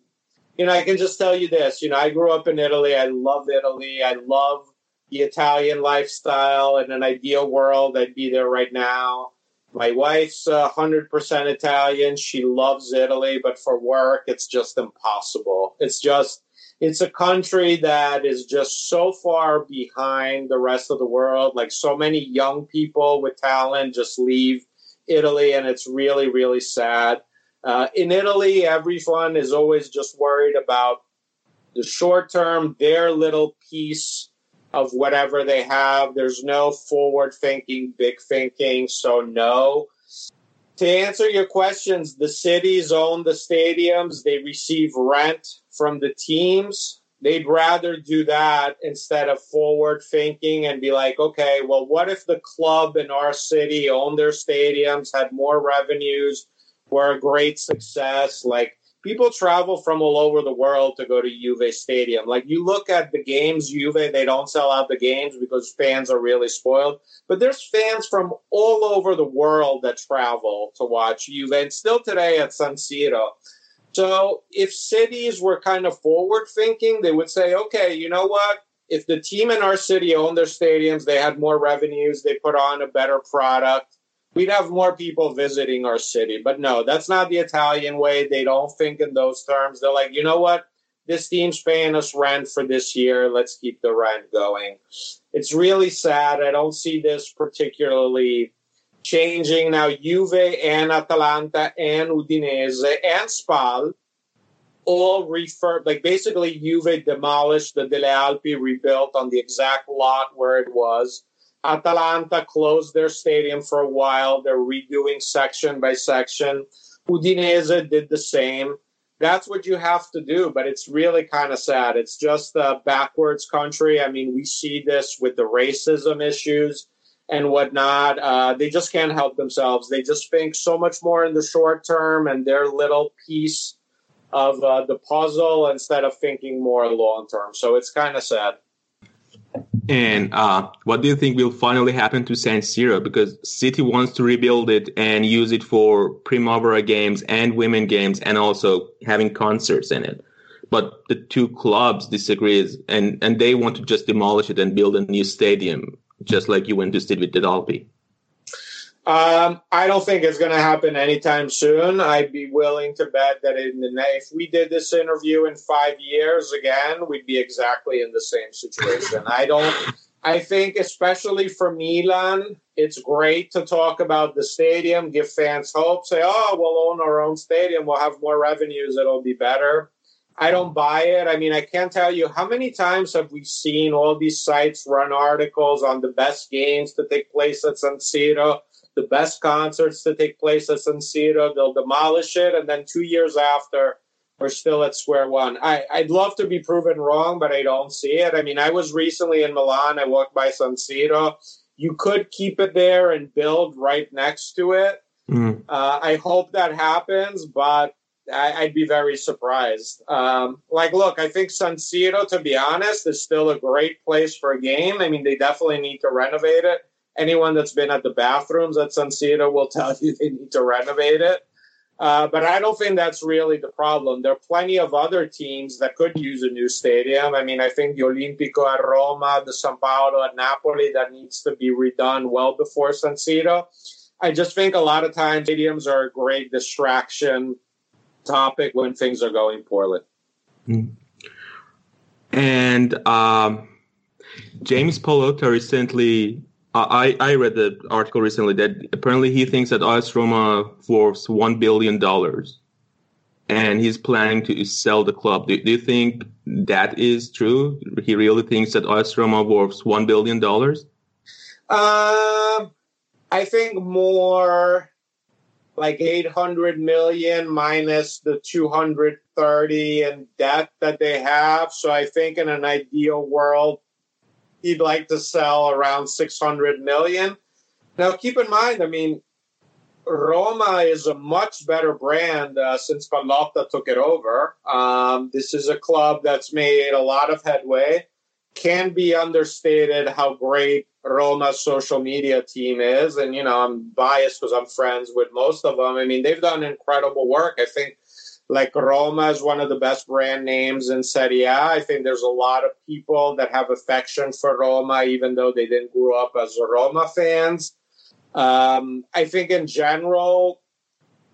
you know, I can just tell you this. You know, I grew up in Italy. I love Italy. I love the Italian lifestyle. In an ideal world, I'd be there right now. My wife's uh, 100% Italian. She loves Italy, but for work, it's just impossible. It's just, it's a country that is just so far behind the rest of the world. Like so many young people with talent just leave Italy, and it's really, really sad. Uh, in Italy, everyone is always just worried about the short term, their little piece of whatever they have. There's no forward thinking, big thinking. So, no. To answer your questions, the cities own the stadiums, they receive rent from the teams. They'd rather do that instead of forward thinking and be like, okay, well, what if the club in our city owned their stadiums, had more revenues, were a great success? Like, people travel from all over the world to go to Juve Stadium. Like you look at the games, Juve, they don't sell out the games because fans are really spoiled. But there's fans from all over the world that travel to watch Juve, and still today at San Siro. So if cities were kind of forward thinking, they would say, okay, you know what? If the team in our city owned their stadiums, they had more revenues, they put on a better product we'd have more people visiting our city. But no, that's not the Italian way. They don't think in those terms. They're like, you know what? This team's paying us rent for this year. Let's keep the rent going. It's really sad. I don't see this particularly changing now. Juve and Atalanta and Udinese and Spal all refer like basically Juve demolished the Delle Alpi rebuilt on the exact lot where it was Atalanta closed their stadium for a while. They're redoing section by section. Udinese did the same. That's what you have to do, but it's really kind of sad. It's just a backwards country. I mean, we see this with the racism issues. and whatnot. Uh, they just can't help themselves. They just think so much more in the short term and their little piece of uh, the puzzle instead of thinking more long term. So it's kind of sad. And uh, what do you think will finally happen to San Siro? Because City wants to rebuild it and use it for Primavera games and women games, and also having concerts in it. But the two clubs disagree, and and they want to just demolish it and build a new stadium, just like Juventus did with Delle Alpi. Um, I don't think it's going to happen anytime soon. I'd be willing to bet that in the if we did this interview in five years again, we'd be exactly in the same situation. I don't. I think, especially for Milan, it's great to talk about the stadium, give fans hope, say, "Oh, we'll own our own stadium, we'll have more revenues, it'll be better." I don't buy it. I mean, I can't tell you how many times have we seen all these sites run articles on the best games to take place at San Siro the best concerts to take place at San Siro. They'll demolish it, and then two years after, we're still at square one. I, I'd love to be proven wrong, but I don't see it. I mean, I was recently in Milan. I walked by San Siro. You could keep it there and build right next to it. Mm. Uh, I hope that happens, but I, would be very surprised. Um, like, look, I think San Siro, to be honest, is still a great place for a game. I mean, they definitely need to renovate it anyone that's been at the bathrooms at San Siro will tell you they need to renovate it. Uh, but I don't think that's really the problem. There are plenty of other teams that could use a new stadium. I mean, I think the Olimpico at Roma, the San Paolo at Napoli, that needs to be redone well before San Siro. I just think a lot of times stadiums are a great distraction topic when things are going poorly. Mm. And um, James Pallotta recently I, I read the article recently that apparently he thinks that AS Roma worth one billion dollars, and he's planning to sell the club. Do, do, you think that is true? He really thinks that AS Roma worth one billion dollars? Um, I think more like eight hundred million minus the two hundred thirty in debt that they have. So I think in an ideal world he'd like to sell around 600 million. Now, keep in mind, I mean, Roma is a much better brand uh, since Pallotta took it over. Um, this is a club that's made a lot of headway. Can be understated how great Roma's social media team is. And, you know, I'm biased because I'm friends with most of them. I mean, they've done incredible work. I think like Roma is one of the best brand names in Serie A. I think there's a lot of people that have affection for Roma, even though they didn't grow up as Roma fans. Um, I think in general,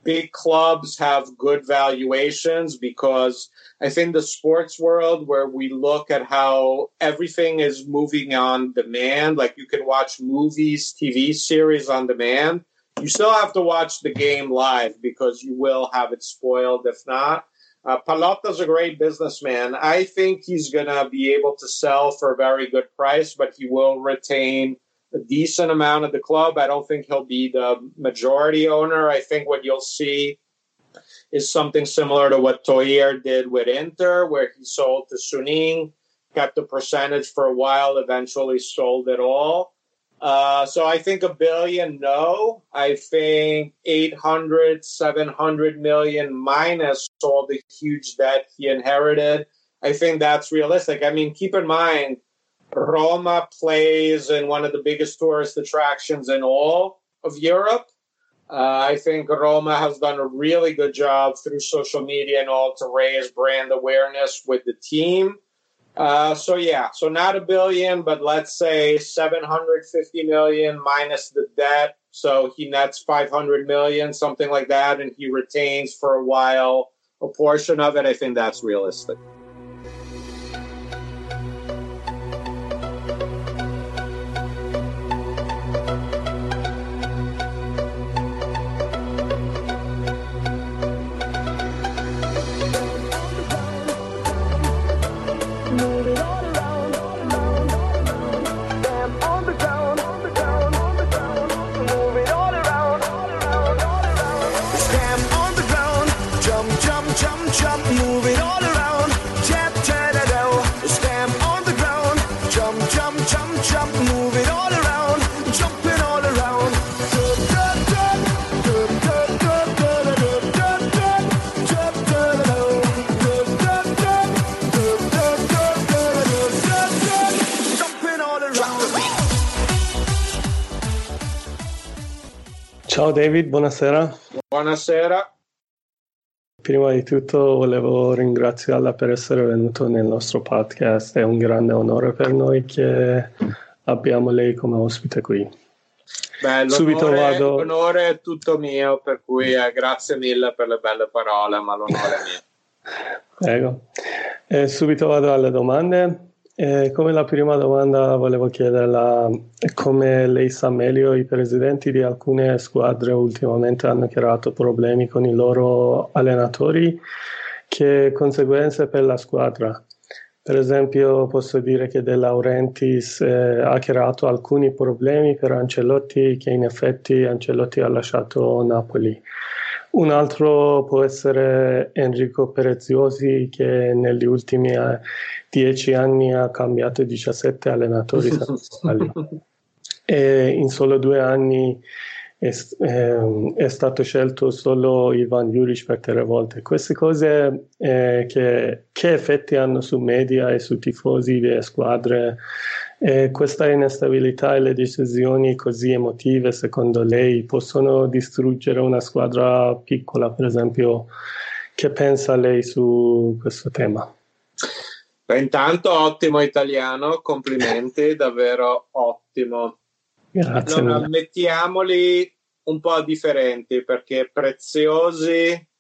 big clubs have good valuations because I think the sports world, where we look at how everything is moving on demand, like you can watch movies, TV series on demand you still have to watch the game live because you will have it spoiled if not. Uh, Pallotta's a great businessman. I think he's going to be able to sell for a very good price, but he will retain a decent amount of the club. I don't think he'll be the majority owner. I think what you'll see is something similar to what Thohir did with Inter, where he sold to Suning, kept the percentage for a while, eventually sold it all. Uh, so I think a billion, no. I think 800, 700 million minus all the huge debt he inherited. I think that's realistic. I mean, keep in mind, Roma plays in one of the biggest tourist attractions in all of Europe. Uh, I think Roma has done a really good job through social media and all to raise brand awareness with the team. Uh, so yeah, so not a billion, but let's say 750 million minus the debt. So he nets 500 million, something like that, and he retains for a while a portion of it. I think that's realistic. Ciao David, buonasera. Buonasera. Prima di tutto volevo ringraziarla per essere venuto nel nostro podcast, è un grande onore per noi che abbiamo lei come ospite qui. Beh, Subito vado... l'onore è tutto mio, per cui eh, grazie mille per le belle parole, ma l'onore è mio. Prego. Eh, subito vado alle domande. Eh, come la prima domanda volevo chiederla come lei sa meglio i presidenti di alcune squadre ultimamente hanno creato problemi con i loro allenatori, che conseguenze per la squadra? Per esempio posso dire che De Laurentiis eh, ha creato alcuni problemi per Ancelotti che in effetti Ancelotti ha lasciato Napoli. Un altro può essere Enrico Pereziosi che negli ultimi eh, dieci anni ha cambiato 17 allenatori e in solo due anni è, è, è, stato scelto solo Ivan Juric per tre volte. Queste cose eh, che, che, effetti hanno su media e su tifosi delle squadre? E questa instabilità e le decisioni così emotive, secondo lei, possono distruggere una squadra piccola, per esempio? Che pensa lei su questo tema? Beh, intanto ottimo italiano, complimenti, davvero ottimo. Grazie. Allora, mettiamoli un po' differenti perché Preziosi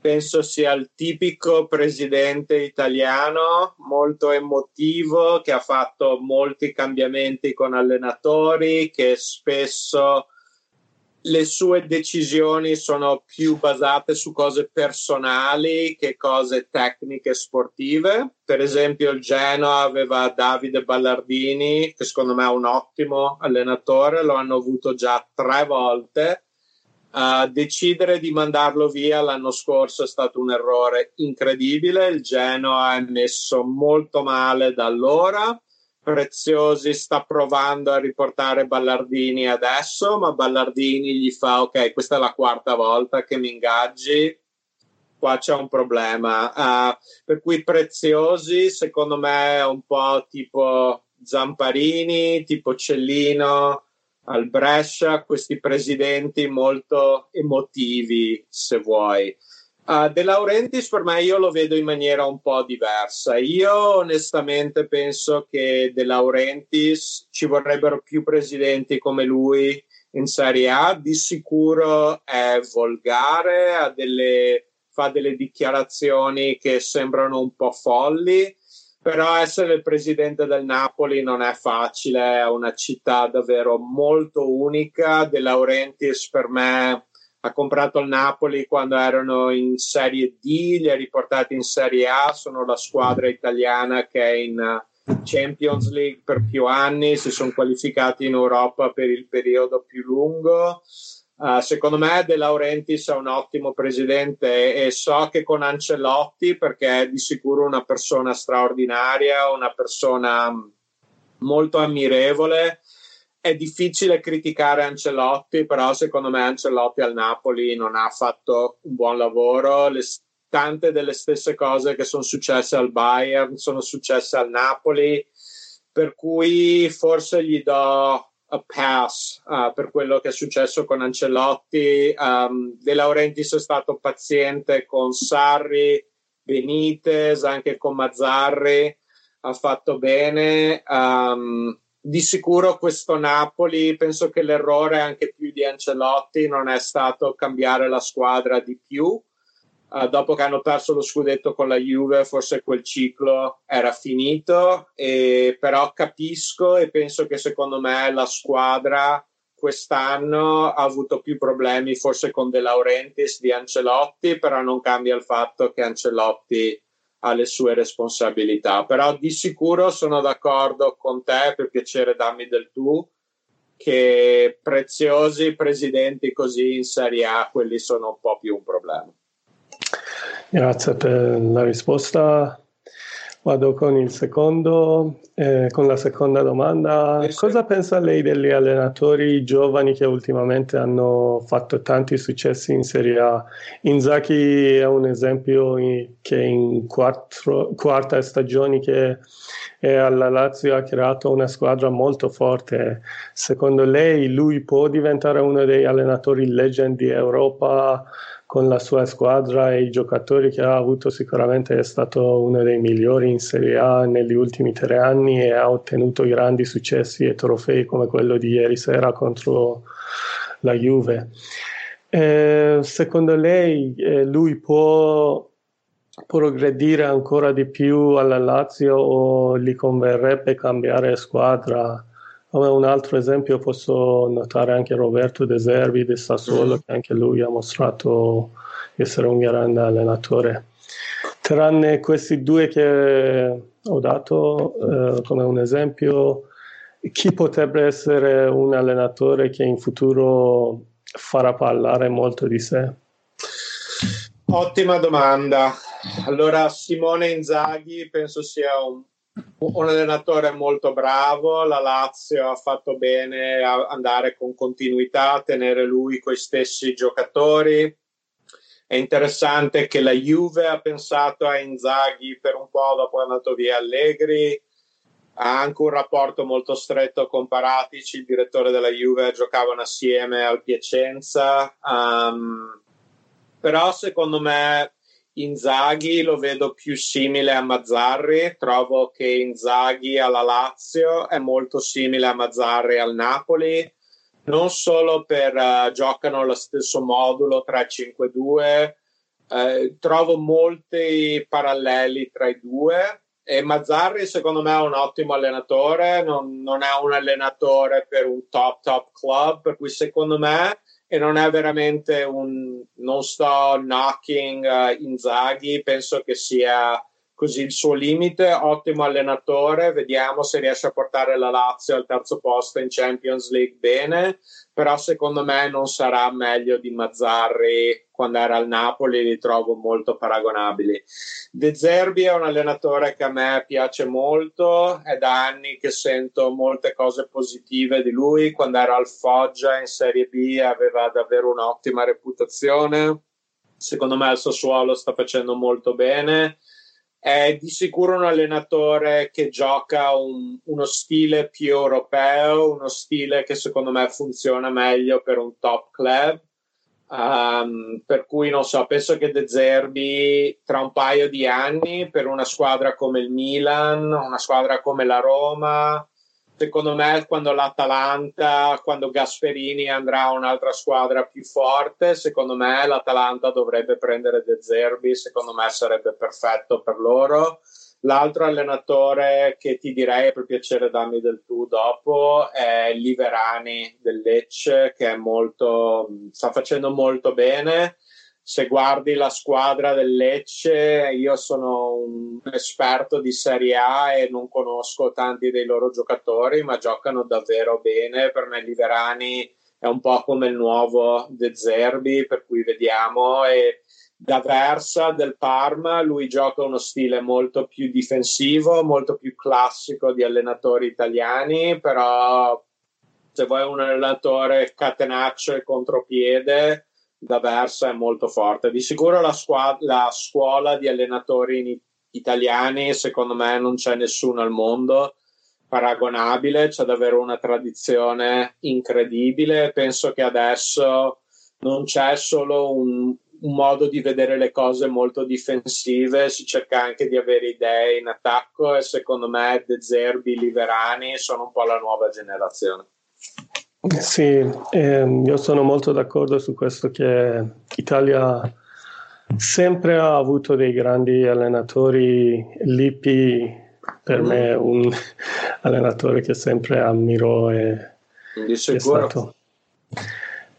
penso sia il tipico presidente italiano molto emotivo che ha fatto molti cambiamenti con allenatori che spesso le sue decisioni sono più basate su cose personali che cose tecniche sportive. Per esempio, il Genoa aveva Davide Ballardini, che secondo me è un ottimo allenatore, lo hanno avuto già tre volte. Uh, decidere di mandarlo via l'anno scorso è stato un errore incredibile. Il Genoa è messo molto male da allora Preziosi sta provando a riportare Ballardini adesso, ma Ballardini gli fa ok, questa è la quarta volta che mi ingaggi, qua c'è un problema. Uh, per cui Preziosi, secondo me, è un po' tipo Zamparini, tipo Cellino al Brescia, questi presidenti molto emotivi, se vuoi. Uh, De Laurentiis per me io lo vedo in maniera un po' diversa. Io onestamente penso che De Laurentiis ci vorrebbero più presidenti come lui in Serie A. Di sicuro è volgare, delle, fa delle dichiarazioni che sembrano un po' folli, però essere il presidente del Napoli non è facile, è una città davvero molto unica. De Laurentiis per me ha comprato il Napoli quando erano in Serie D, li ha riportati in Serie A, sono la squadra italiana che è in Champions League per più anni, si sono qualificati in Europa per il periodo più lungo. Uh, secondo me De Laurentiis è un ottimo presidente e so che con Ancelotti, perché è di sicuro una persona straordinaria, una persona molto ammirevole, è difficile criticare Ancelotti, però secondo me Ancelotti al Napoli non ha fatto un buon lavoro. Le, tante delle stesse cose che sono successe al Bayern sono successe al Napoli, per cui forse gli do pass uh, per quello che è successo con Ancelotti. Um, De Laurentiis è stato paziente con Sarri, Benitez, anche con Mazzarri, ha fatto bene. Um, di sicuro questo Napoli, penso che l'errore anche più di Ancelotti non è stato cambiare la squadra di più. Uh, dopo che hanno perso lo scudetto con la Juve, forse quel ciclo era finito, e, però capisco e penso che secondo me la squadra quest'anno ha avuto più problemi forse con De Laurentiis di Ancelotti, però non cambia il fatto che Ancelotti ha le sue responsabilità. Però di sicuro sono d'accordo con te, per piacere dammi del tu, che preziosi presidenti così in Serie A, quelli sono un po' più un problema. Grazie per la risposta. Vado con il secondo, eh, con la seconda domanda. Sì, Cosa pensa lei degli allenatori giovani che ultimamente hanno fatto tanti successi in Serie A? Inzaghi è un esempio che in quattro, quarta stagione che è alla Lazio ha creato una squadra molto forte. Secondo lei lui può diventare uno dei allenatori legend di Europa? Con la sua squadra e i giocatori che ha avuto sicuramente è stato uno dei migliori in Serie A negli ultimi tre anni e ha ottenuto grandi successi e trofei come quello di ieri sera contro la Juve. Eh, secondo lei eh, lui può progredire ancora di più alla Lazio o gli converrebbe cambiare squadra? Come un altro esempio posso notare anche Roberto De Zerbi del Sassuolo, mm. che anche lui ha mostrato essere un grande allenatore. Tranne questi due che ho dato eh, come un esempio, chi potrebbe essere un allenatore che in futuro farà parlare molto di sé? Ottima domanda. Allora, Simone Inzaghi penso sia un un allenatore molto bravo, la Lazio ha fatto bene a andare con continuità, a tenere lui con i stessi giocatori. È interessante che la Juve ha pensato a Inzaghi per un po' dopo è andato via Allegri, ha anche un rapporto molto stretto con Paratici, il direttore della Juve, giocavano assieme al Piacenza. Um, però secondo me Inzaghi lo vedo più simile a Mazzarri, trovo che Inzaghi alla Lazio è molto simile a Mazzarri al Napoli, non solo per uh, giocano lo stesso modulo 3-5-2, eh, trovo molti paralleli tra i due e Mazzarri secondo me è un ottimo allenatore, non, non è un allenatore per un top top club, per cui secondo me e non è veramente un non sto knocking uh, Inzaghi, penso che sia così il suo limite, ottimo allenatore, vediamo se riesce a portare la Lazio al terzo posto in Champions League bene, però secondo me non sarà meglio di Mazzarri quando era al Napoli, li trovo molto paragonabili. De Zerbi è un allenatore che a me piace molto, è da anni che sento molte cose positive di lui, quando era al Foggia in Serie B aveva davvero un'ottima reputazione, secondo me il Sassuolo sta facendo molto bene è di sicuro un allenatore che gioca un, uno stile più europeo, uno stile che secondo me funziona meglio per un top club. Um, per cui non so, penso che De Zerbi tra un paio di anni per una squadra come il Milan, una squadra come la Roma, secondo me quando l'Atalanta, quando Gasperini andrà a un'altra squadra più forte, secondo me l'Atalanta dovrebbe prendere De Zerbi, secondo me sarebbe perfetto per loro. L'altro allenatore che ti direi per piacere dammi del tu dopo è Liverani del Lecce che molto, sta facendo molto bene se guardi la squadra del Lecce, io sono un esperto di Serie A e non conosco tanti dei loro giocatori, ma giocano davvero bene. Per me Liverani è un po' come il nuovo De Zerbi, per cui vediamo. E da Versa del Parma, lui gioca uno stile molto più difensivo, molto più classico di allenatori italiani, però se vuoi un allenatore catenaccio e contropiede da Versa è molto forte. Di sicuro la, squa- la scuola di allenatori italiani, secondo me, non c'è nessuno al mondo paragonabile, c'è davvero una tradizione incredibile. Penso che adesso non c'è solo un, un modo di vedere le cose molto difensive, si cerca anche di avere idee in attacco e secondo me De Zerbi, Liverani sono un po' la nuova generazione. Sì, ehm, io sono molto d'accordo su questo che l'Italia sempre ha avuto dei grandi allenatori. Lippi per mm. me è un allenatore che sempre ammiro e è stato.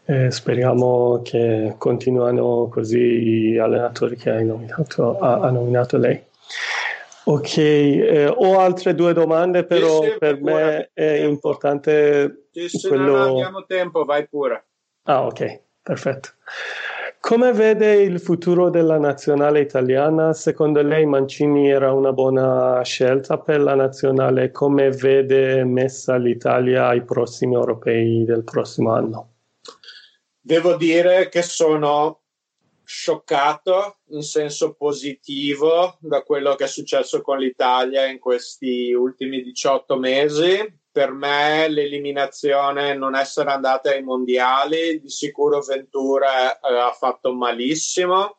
E speriamo che continuino così gli allenatori che hai nominato, ha, ha nominato lei. Ok, eh, ho altre due domande, però per me è tempo. importante. Sì, quello... non abbiamo tempo, vai pure. Ah, ok, perfetto. Come vede il futuro della nazionale italiana? Secondo lei Mancini era una buona scelta per la nazionale? Come vede messa l'Italia ai prossimi europei del prossimo anno? Devo dire che sono scioccato in senso positivo da quello che è successo con l'Italia in questi ultimi 18 mesi per me l'eliminazione, non essere andata ai mondiali, di sicuro Ventura eh, ha fatto malissimo,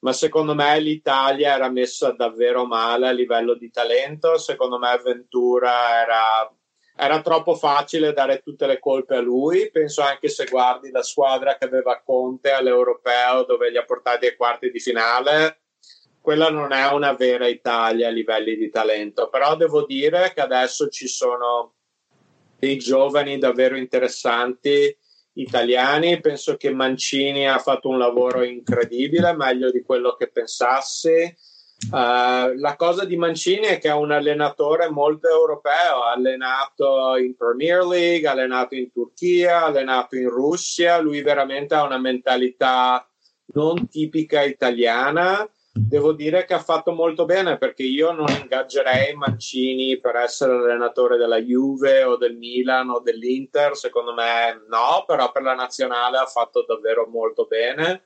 ma secondo me l'Italia era messa davvero male a livello di talento. Secondo me Ventura era, era troppo facile dare tutte le colpe a lui. Penso anche se guardi la squadra che aveva Conte all'Europeo dove li ha portati ai quarti di finale quella non è una vera Italia a livelli di talento, però devo dire che adesso ci sono dei giovani davvero interessanti italiani. Penso che Mancini ha fatto un lavoro incredibile, meglio di quello che pensassi. Uh, la cosa di Mancini è che è un allenatore molto europeo, ha allenato in Premier League, ha allenato in Turchia, ha allenato in Russia, lui veramente ha una mentalità non tipica italiana devo dire che ha fatto molto bene perché io non ingaggerei Mancini per essere allenatore della Juve o del Milan o dell'Inter, secondo me no, però per la nazionale ha fatto davvero molto bene.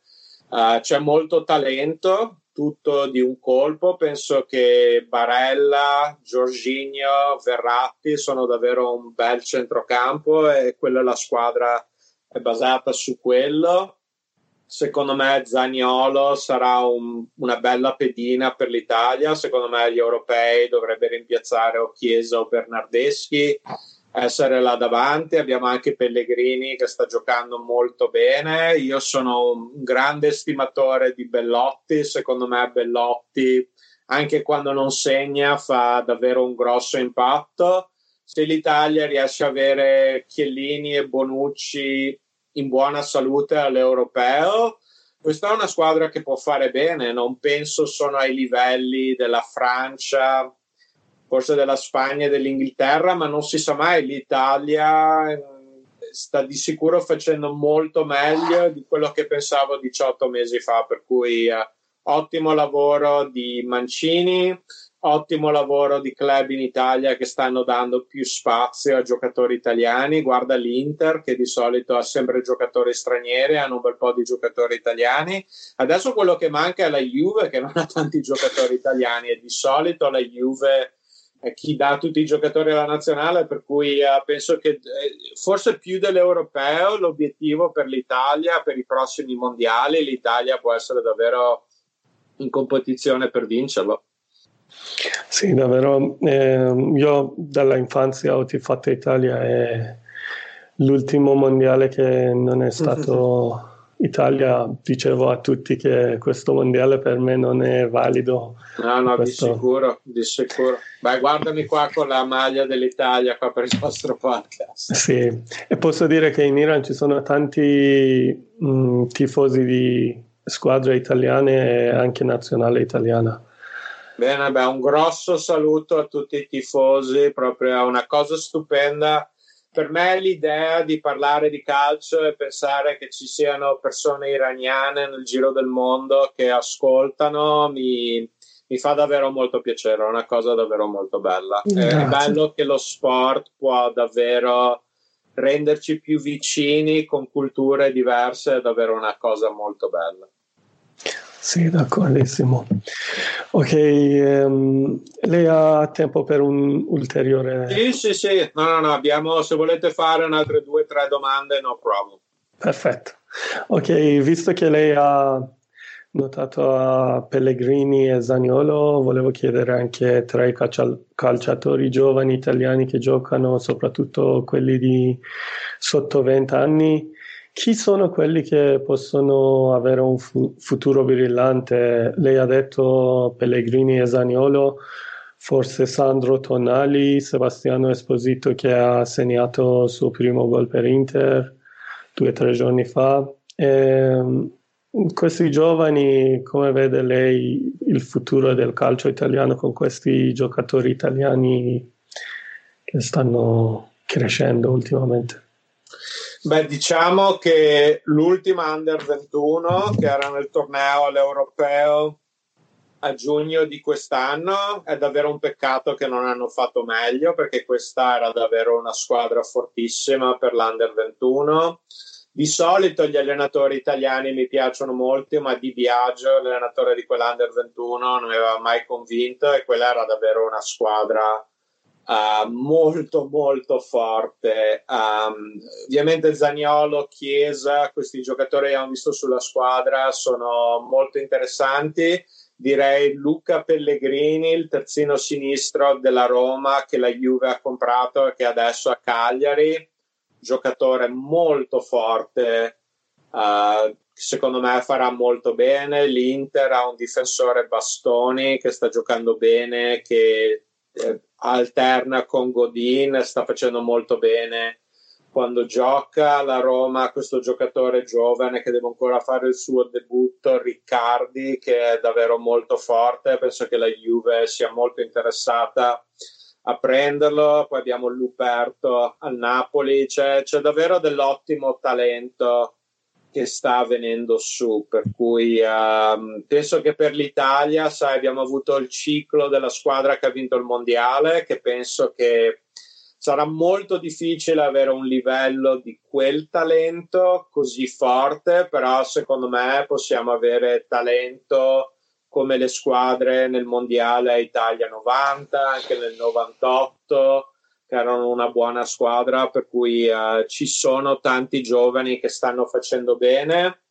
Uh, c'è molto talento, tutto di un colpo. Penso che Barella, Giorginio, Verratti sono davvero un bel centrocampo e quella la squadra è basata su quello secondo me Zagnolo sarà un, una bella pedina per l'Italia. Secondo me gli europei dovrebbero rimpiazzare o Chiesa o Bernardeschi, essere là davanti. Abbiamo anche Pellegrini che sta giocando molto bene. Io sono un grande estimatore di Bellotti. Secondo me Bellotti, anche quando non segna, fa davvero un grosso impatto. Se l'Italia riesce a avere Chiellini e Bonucci in buona salute all'europeo. Questa è una squadra che può fare bene, non penso sono ai livelli della Francia, forse della Spagna e dell'Inghilterra, ma non si sa mai, l'Italia eh, sta di sicuro facendo molto meglio di quello che pensavo 18 mesi fa, per cui eh, ottimo lavoro di Mancini, ottimo lavoro di club in Italia che stanno dando più spazio a giocatori italiani. Guarda l'Inter che di solito ha sempre giocatori stranieri, hanno un bel po' di giocatori italiani. Adesso quello che manca è la Juve che non ha tanti giocatori italiani e di solito la Juve chi dà tutti i giocatori alla nazionale, per cui uh, penso che eh, forse più dell'europeo l'obiettivo per l'Italia per i prossimi mondiali, l'Italia può essere davvero in competizione per vincerlo. Sì, davvero. Eh, io dalla infanzia ho tifato Italia e l'ultimo mondiale che non è stato Italia, dicevo a tutti che questo mondiale per me non è valido. No, no, questo... di sicuro, di sicuro. Beh, guardami qua con la maglia dell'Italia qua per il nostro podcast. Sì, e posso dire che in Iran ci sono tanti mh, tifosi di squadre italiane e anche nazionale italiana. Bene, beh, un grosso saluto a tutti i tifosi, proprio una cosa stupenda. Per me l'idea di parlare di calcio e pensare che ci siano persone iraniane nel giro del mondo che ascoltano mi, mi fa davvero molto piacere, è una cosa davvero molto bella. Grazie. È bello che lo sport può davvero renderci più vicini con culture diverse, è davvero una cosa molto bella. Sì, d'accordissimo. Ok, um, lei ha tempo per un ulteriore... Sì, sì, sì, no, no, no, abbiamo, se volete fare un'altre due o tre domande, no problem. Perfetto. Ok, visto che lei ha notato a Pellegrini e Zagnolo, volevo chiedere anche tra i calciatori giovani italiani che giocano, soprattutto quelli di sotto 20 anni, chi sono quelli che possono avere un fu- futuro brillante? Lei ha detto Pellegrini e Zaniolo, forse Sandro Tonali, Sebastiano Esposito che ha segnato il suo primo gol per Inter due o tre giorni fa. E, ehm, questi giovani, come vede lei il futuro del calcio italiano con questi giocatori italiani che stanno crescendo ultimamente? Beh, diciamo che l'ultima Under 21, che era nel torneo all'Europeo a giugno di quest'anno, è davvero un peccato che non hanno fatto meglio, perché questa era davvero una squadra fortissima per l'Under 21. Di solito gli allenatori italiani mi piacciono molto, ma Di Biagio, l'allenatore di quell'Under 21, non mi aveva mai convinto e quella era davvero una squadra uh, molto molto forte. Um, ovviamente Zaniolo, Chiesa, questi giocatori che abbiamo visto sulla squadra sono molto interessanti. Direi Luca Pellegrini, il terzino sinistro della Roma che la Juve ha comprato e che adesso a Cagliari, giocatore molto forte. Uh, secondo me farà molto bene. L'Inter ha un difensore Bastoni che sta giocando bene, che eh, alterna con Godin, sta facendo molto bene quando gioca. La Roma questo giocatore giovane che deve ancora fare il suo debutto, Riccardi, che è davvero molto forte. Penso che la Juve sia molto interessata a prenderlo. Poi abbiamo Luperto al Napoli, c'è, c'è davvero dell'ottimo talento che sta venendo su, per cui um, penso che per l'Italia, sai, abbiamo avuto il ciclo della squadra che ha vinto il mondiale, che penso che sarà molto difficile avere un livello di quel talento così forte, però secondo me possiamo avere talento come le squadre nel mondiale Italia 90, anche nel 98 che erano una buona squadra, per cui uh, ci sono tanti giovani che stanno facendo bene.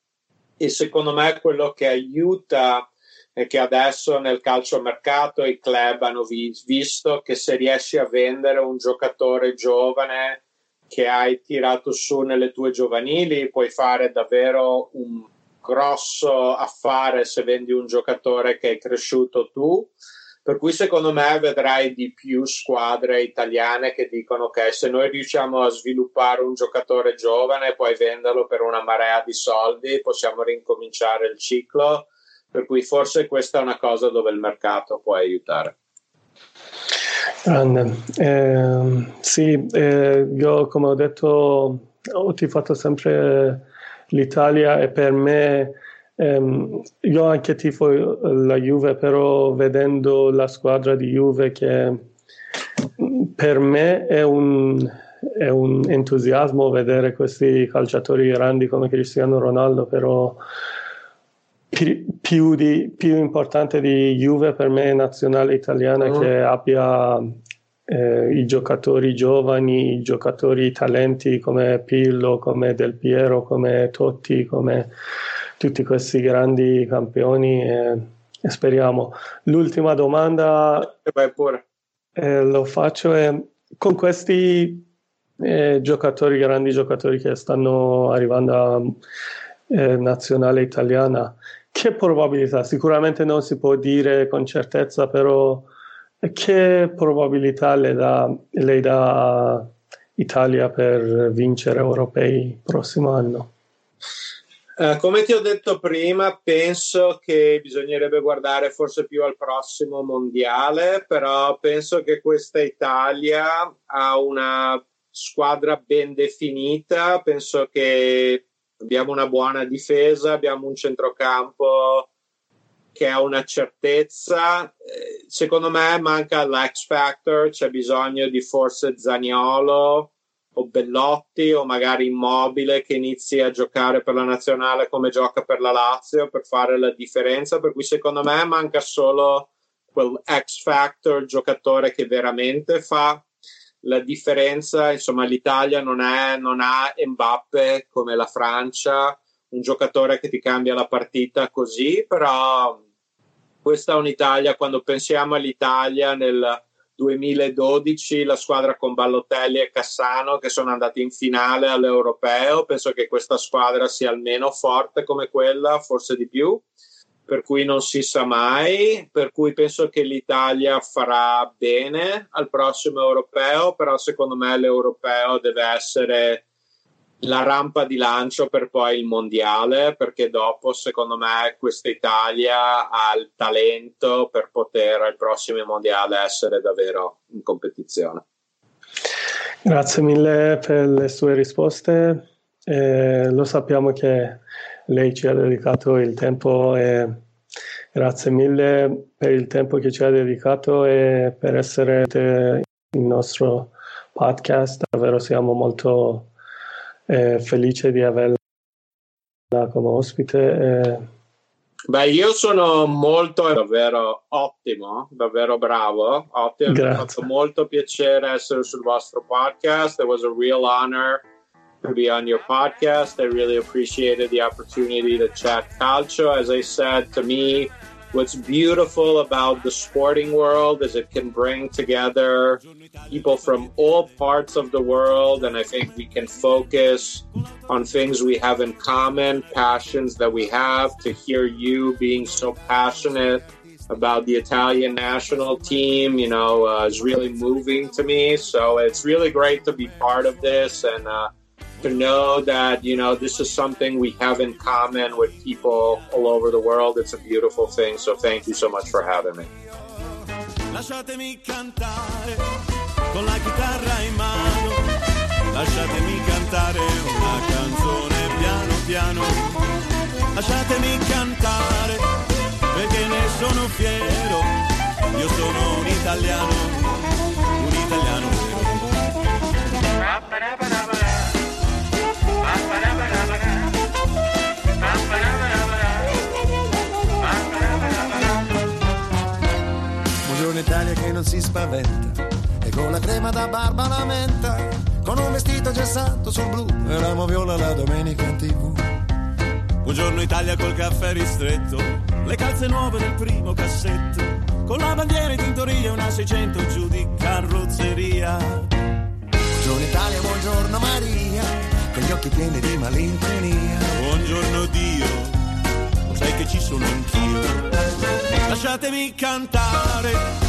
E secondo me quello che aiuta è che adesso nel calciomercato i club hanno vi- visto che se riesci a vendere un giocatore giovane che hai tirato su nelle tue giovanili puoi fare davvero un grosso affare se vendi un giocatore che hai cresciuto tu per cui secondo me vedrai di più squadre italiane che dicono ok, se noi riusciamo a sviluppare un giocatore giovane e poi venderlo per una marea di soldi, possiamo rincominciare il ciclo. Per cui forse questa è una cosa dove il mercato può aiutare. Grande. Eh, sì, eh, io come ho detto ho tifato sempre l'Italia e per me Um, io anche tifo la Juve, però vedendo la squadra di Juve che per me è un, è un entusiasmo vedere questi calciatori grandi come Cristiano Ronaldo, però più, di, più importante di Juve per me è nazionale italiana mm. che abbia eh, i giocatori giovani, i giocatori talenti come Pillo, come Del Piero, come Totti, come tutti questi grandi campioni e, e speriamo. L'ultima domanda eh, lo faccio è con questi eh, giocatori, grandi giocatori che stanno arrivando a eh, nazionale italiana, che probabilità? Sicuramente non si può dire con certezza, però che probabilità le dà, lei dà Italia per vincere europei il prossimo anno? Uh, come ti ho detto prima, penso che bisognerebbe guardare forse più al prossimo mondiale, però penso che questa Italia ha una squadra ben definita, penso che abbiamo una buona difesa, abbiamo un centrocampo che ha una certezza. Eh, secondo me manca l'X Factor, c'è bisogno di forse Zaniolo o Bellotti o magari Immobile che inizi a giocare per la nazionale come gioca per la Lazio per fare la differenza. Per cui secondo me manca solo quel X Factor giocatore che veramente fa la differenza. Insomma, l'Italia non, è, non ha Mbappe come la Francia, un giocatore che ti cambia la partita così, però questa è un'Italia, quando pensiamo all'Italia nel 2012 la squadra con Ballotelli e Cassano che sono andati in finale all'Europeo. Penso che questa squadra sia almeno forte come quella, forse di più, per cui non si sa mai. Per cui penso che l'Italia farà bene al prossimo Europeo, però secondo me l'Europeo deve essere la rampa di lancio per poi il mondiale, perché dopo, secondo me, questa Italia ha il talento per poter al prossimo mondiale essere davvero in competizione. Grazie mille per le sue risposte. Eh, lo sappiamo che lei ci ha dedicato il tempo e grazie mille per il tempo che ci ha dedicato e per essere il nostro podcast. Davvero siamo molto eh, felici di averla come ospite. Eh, Beh, io sono molto, davvero ottimo, davvero bravo, ottimo. Mi ha fatto molto piacere essere sul vostro podcast. It was a real honor to be on your podcast. I really appreciated the opportunity to chat calcio. As I said, to me, what's beautiful about the sporting world is it can bring together people from all parts of the world and i think we can focus on things we have in common passions that we have to hear you being so passionate about the italian national team you know uh, is really moving to me. So it's really great to be part of this and uh, to know that you know this is something we have in common with people all over the world. It's a beautiful thing. So thank you so much for having me. Lasciatemi cantare con la chitarra in mano. Lasciatemi cantare una canzone piano piano. Lasciatemi cantare perché ne sono fiero. Io sono un italiano, un italiano vero. Buongiorno Italia che non si spaventa. E con la crema da barba la menta con un vestito gessato sul blu. E l'amo viola la domenica in tv. Buongiorno Italia col caffè ristretto. Le calze nuove del primo cassetto. Con la bandiera in tintoria una 600 giù di carrozzeria. Buongiorno Italia, buongiorno Maria. Con gli occhi pieni di malinconia. Buongiorno Dio, sai che ci sono anch'io. Lasciatemi cantare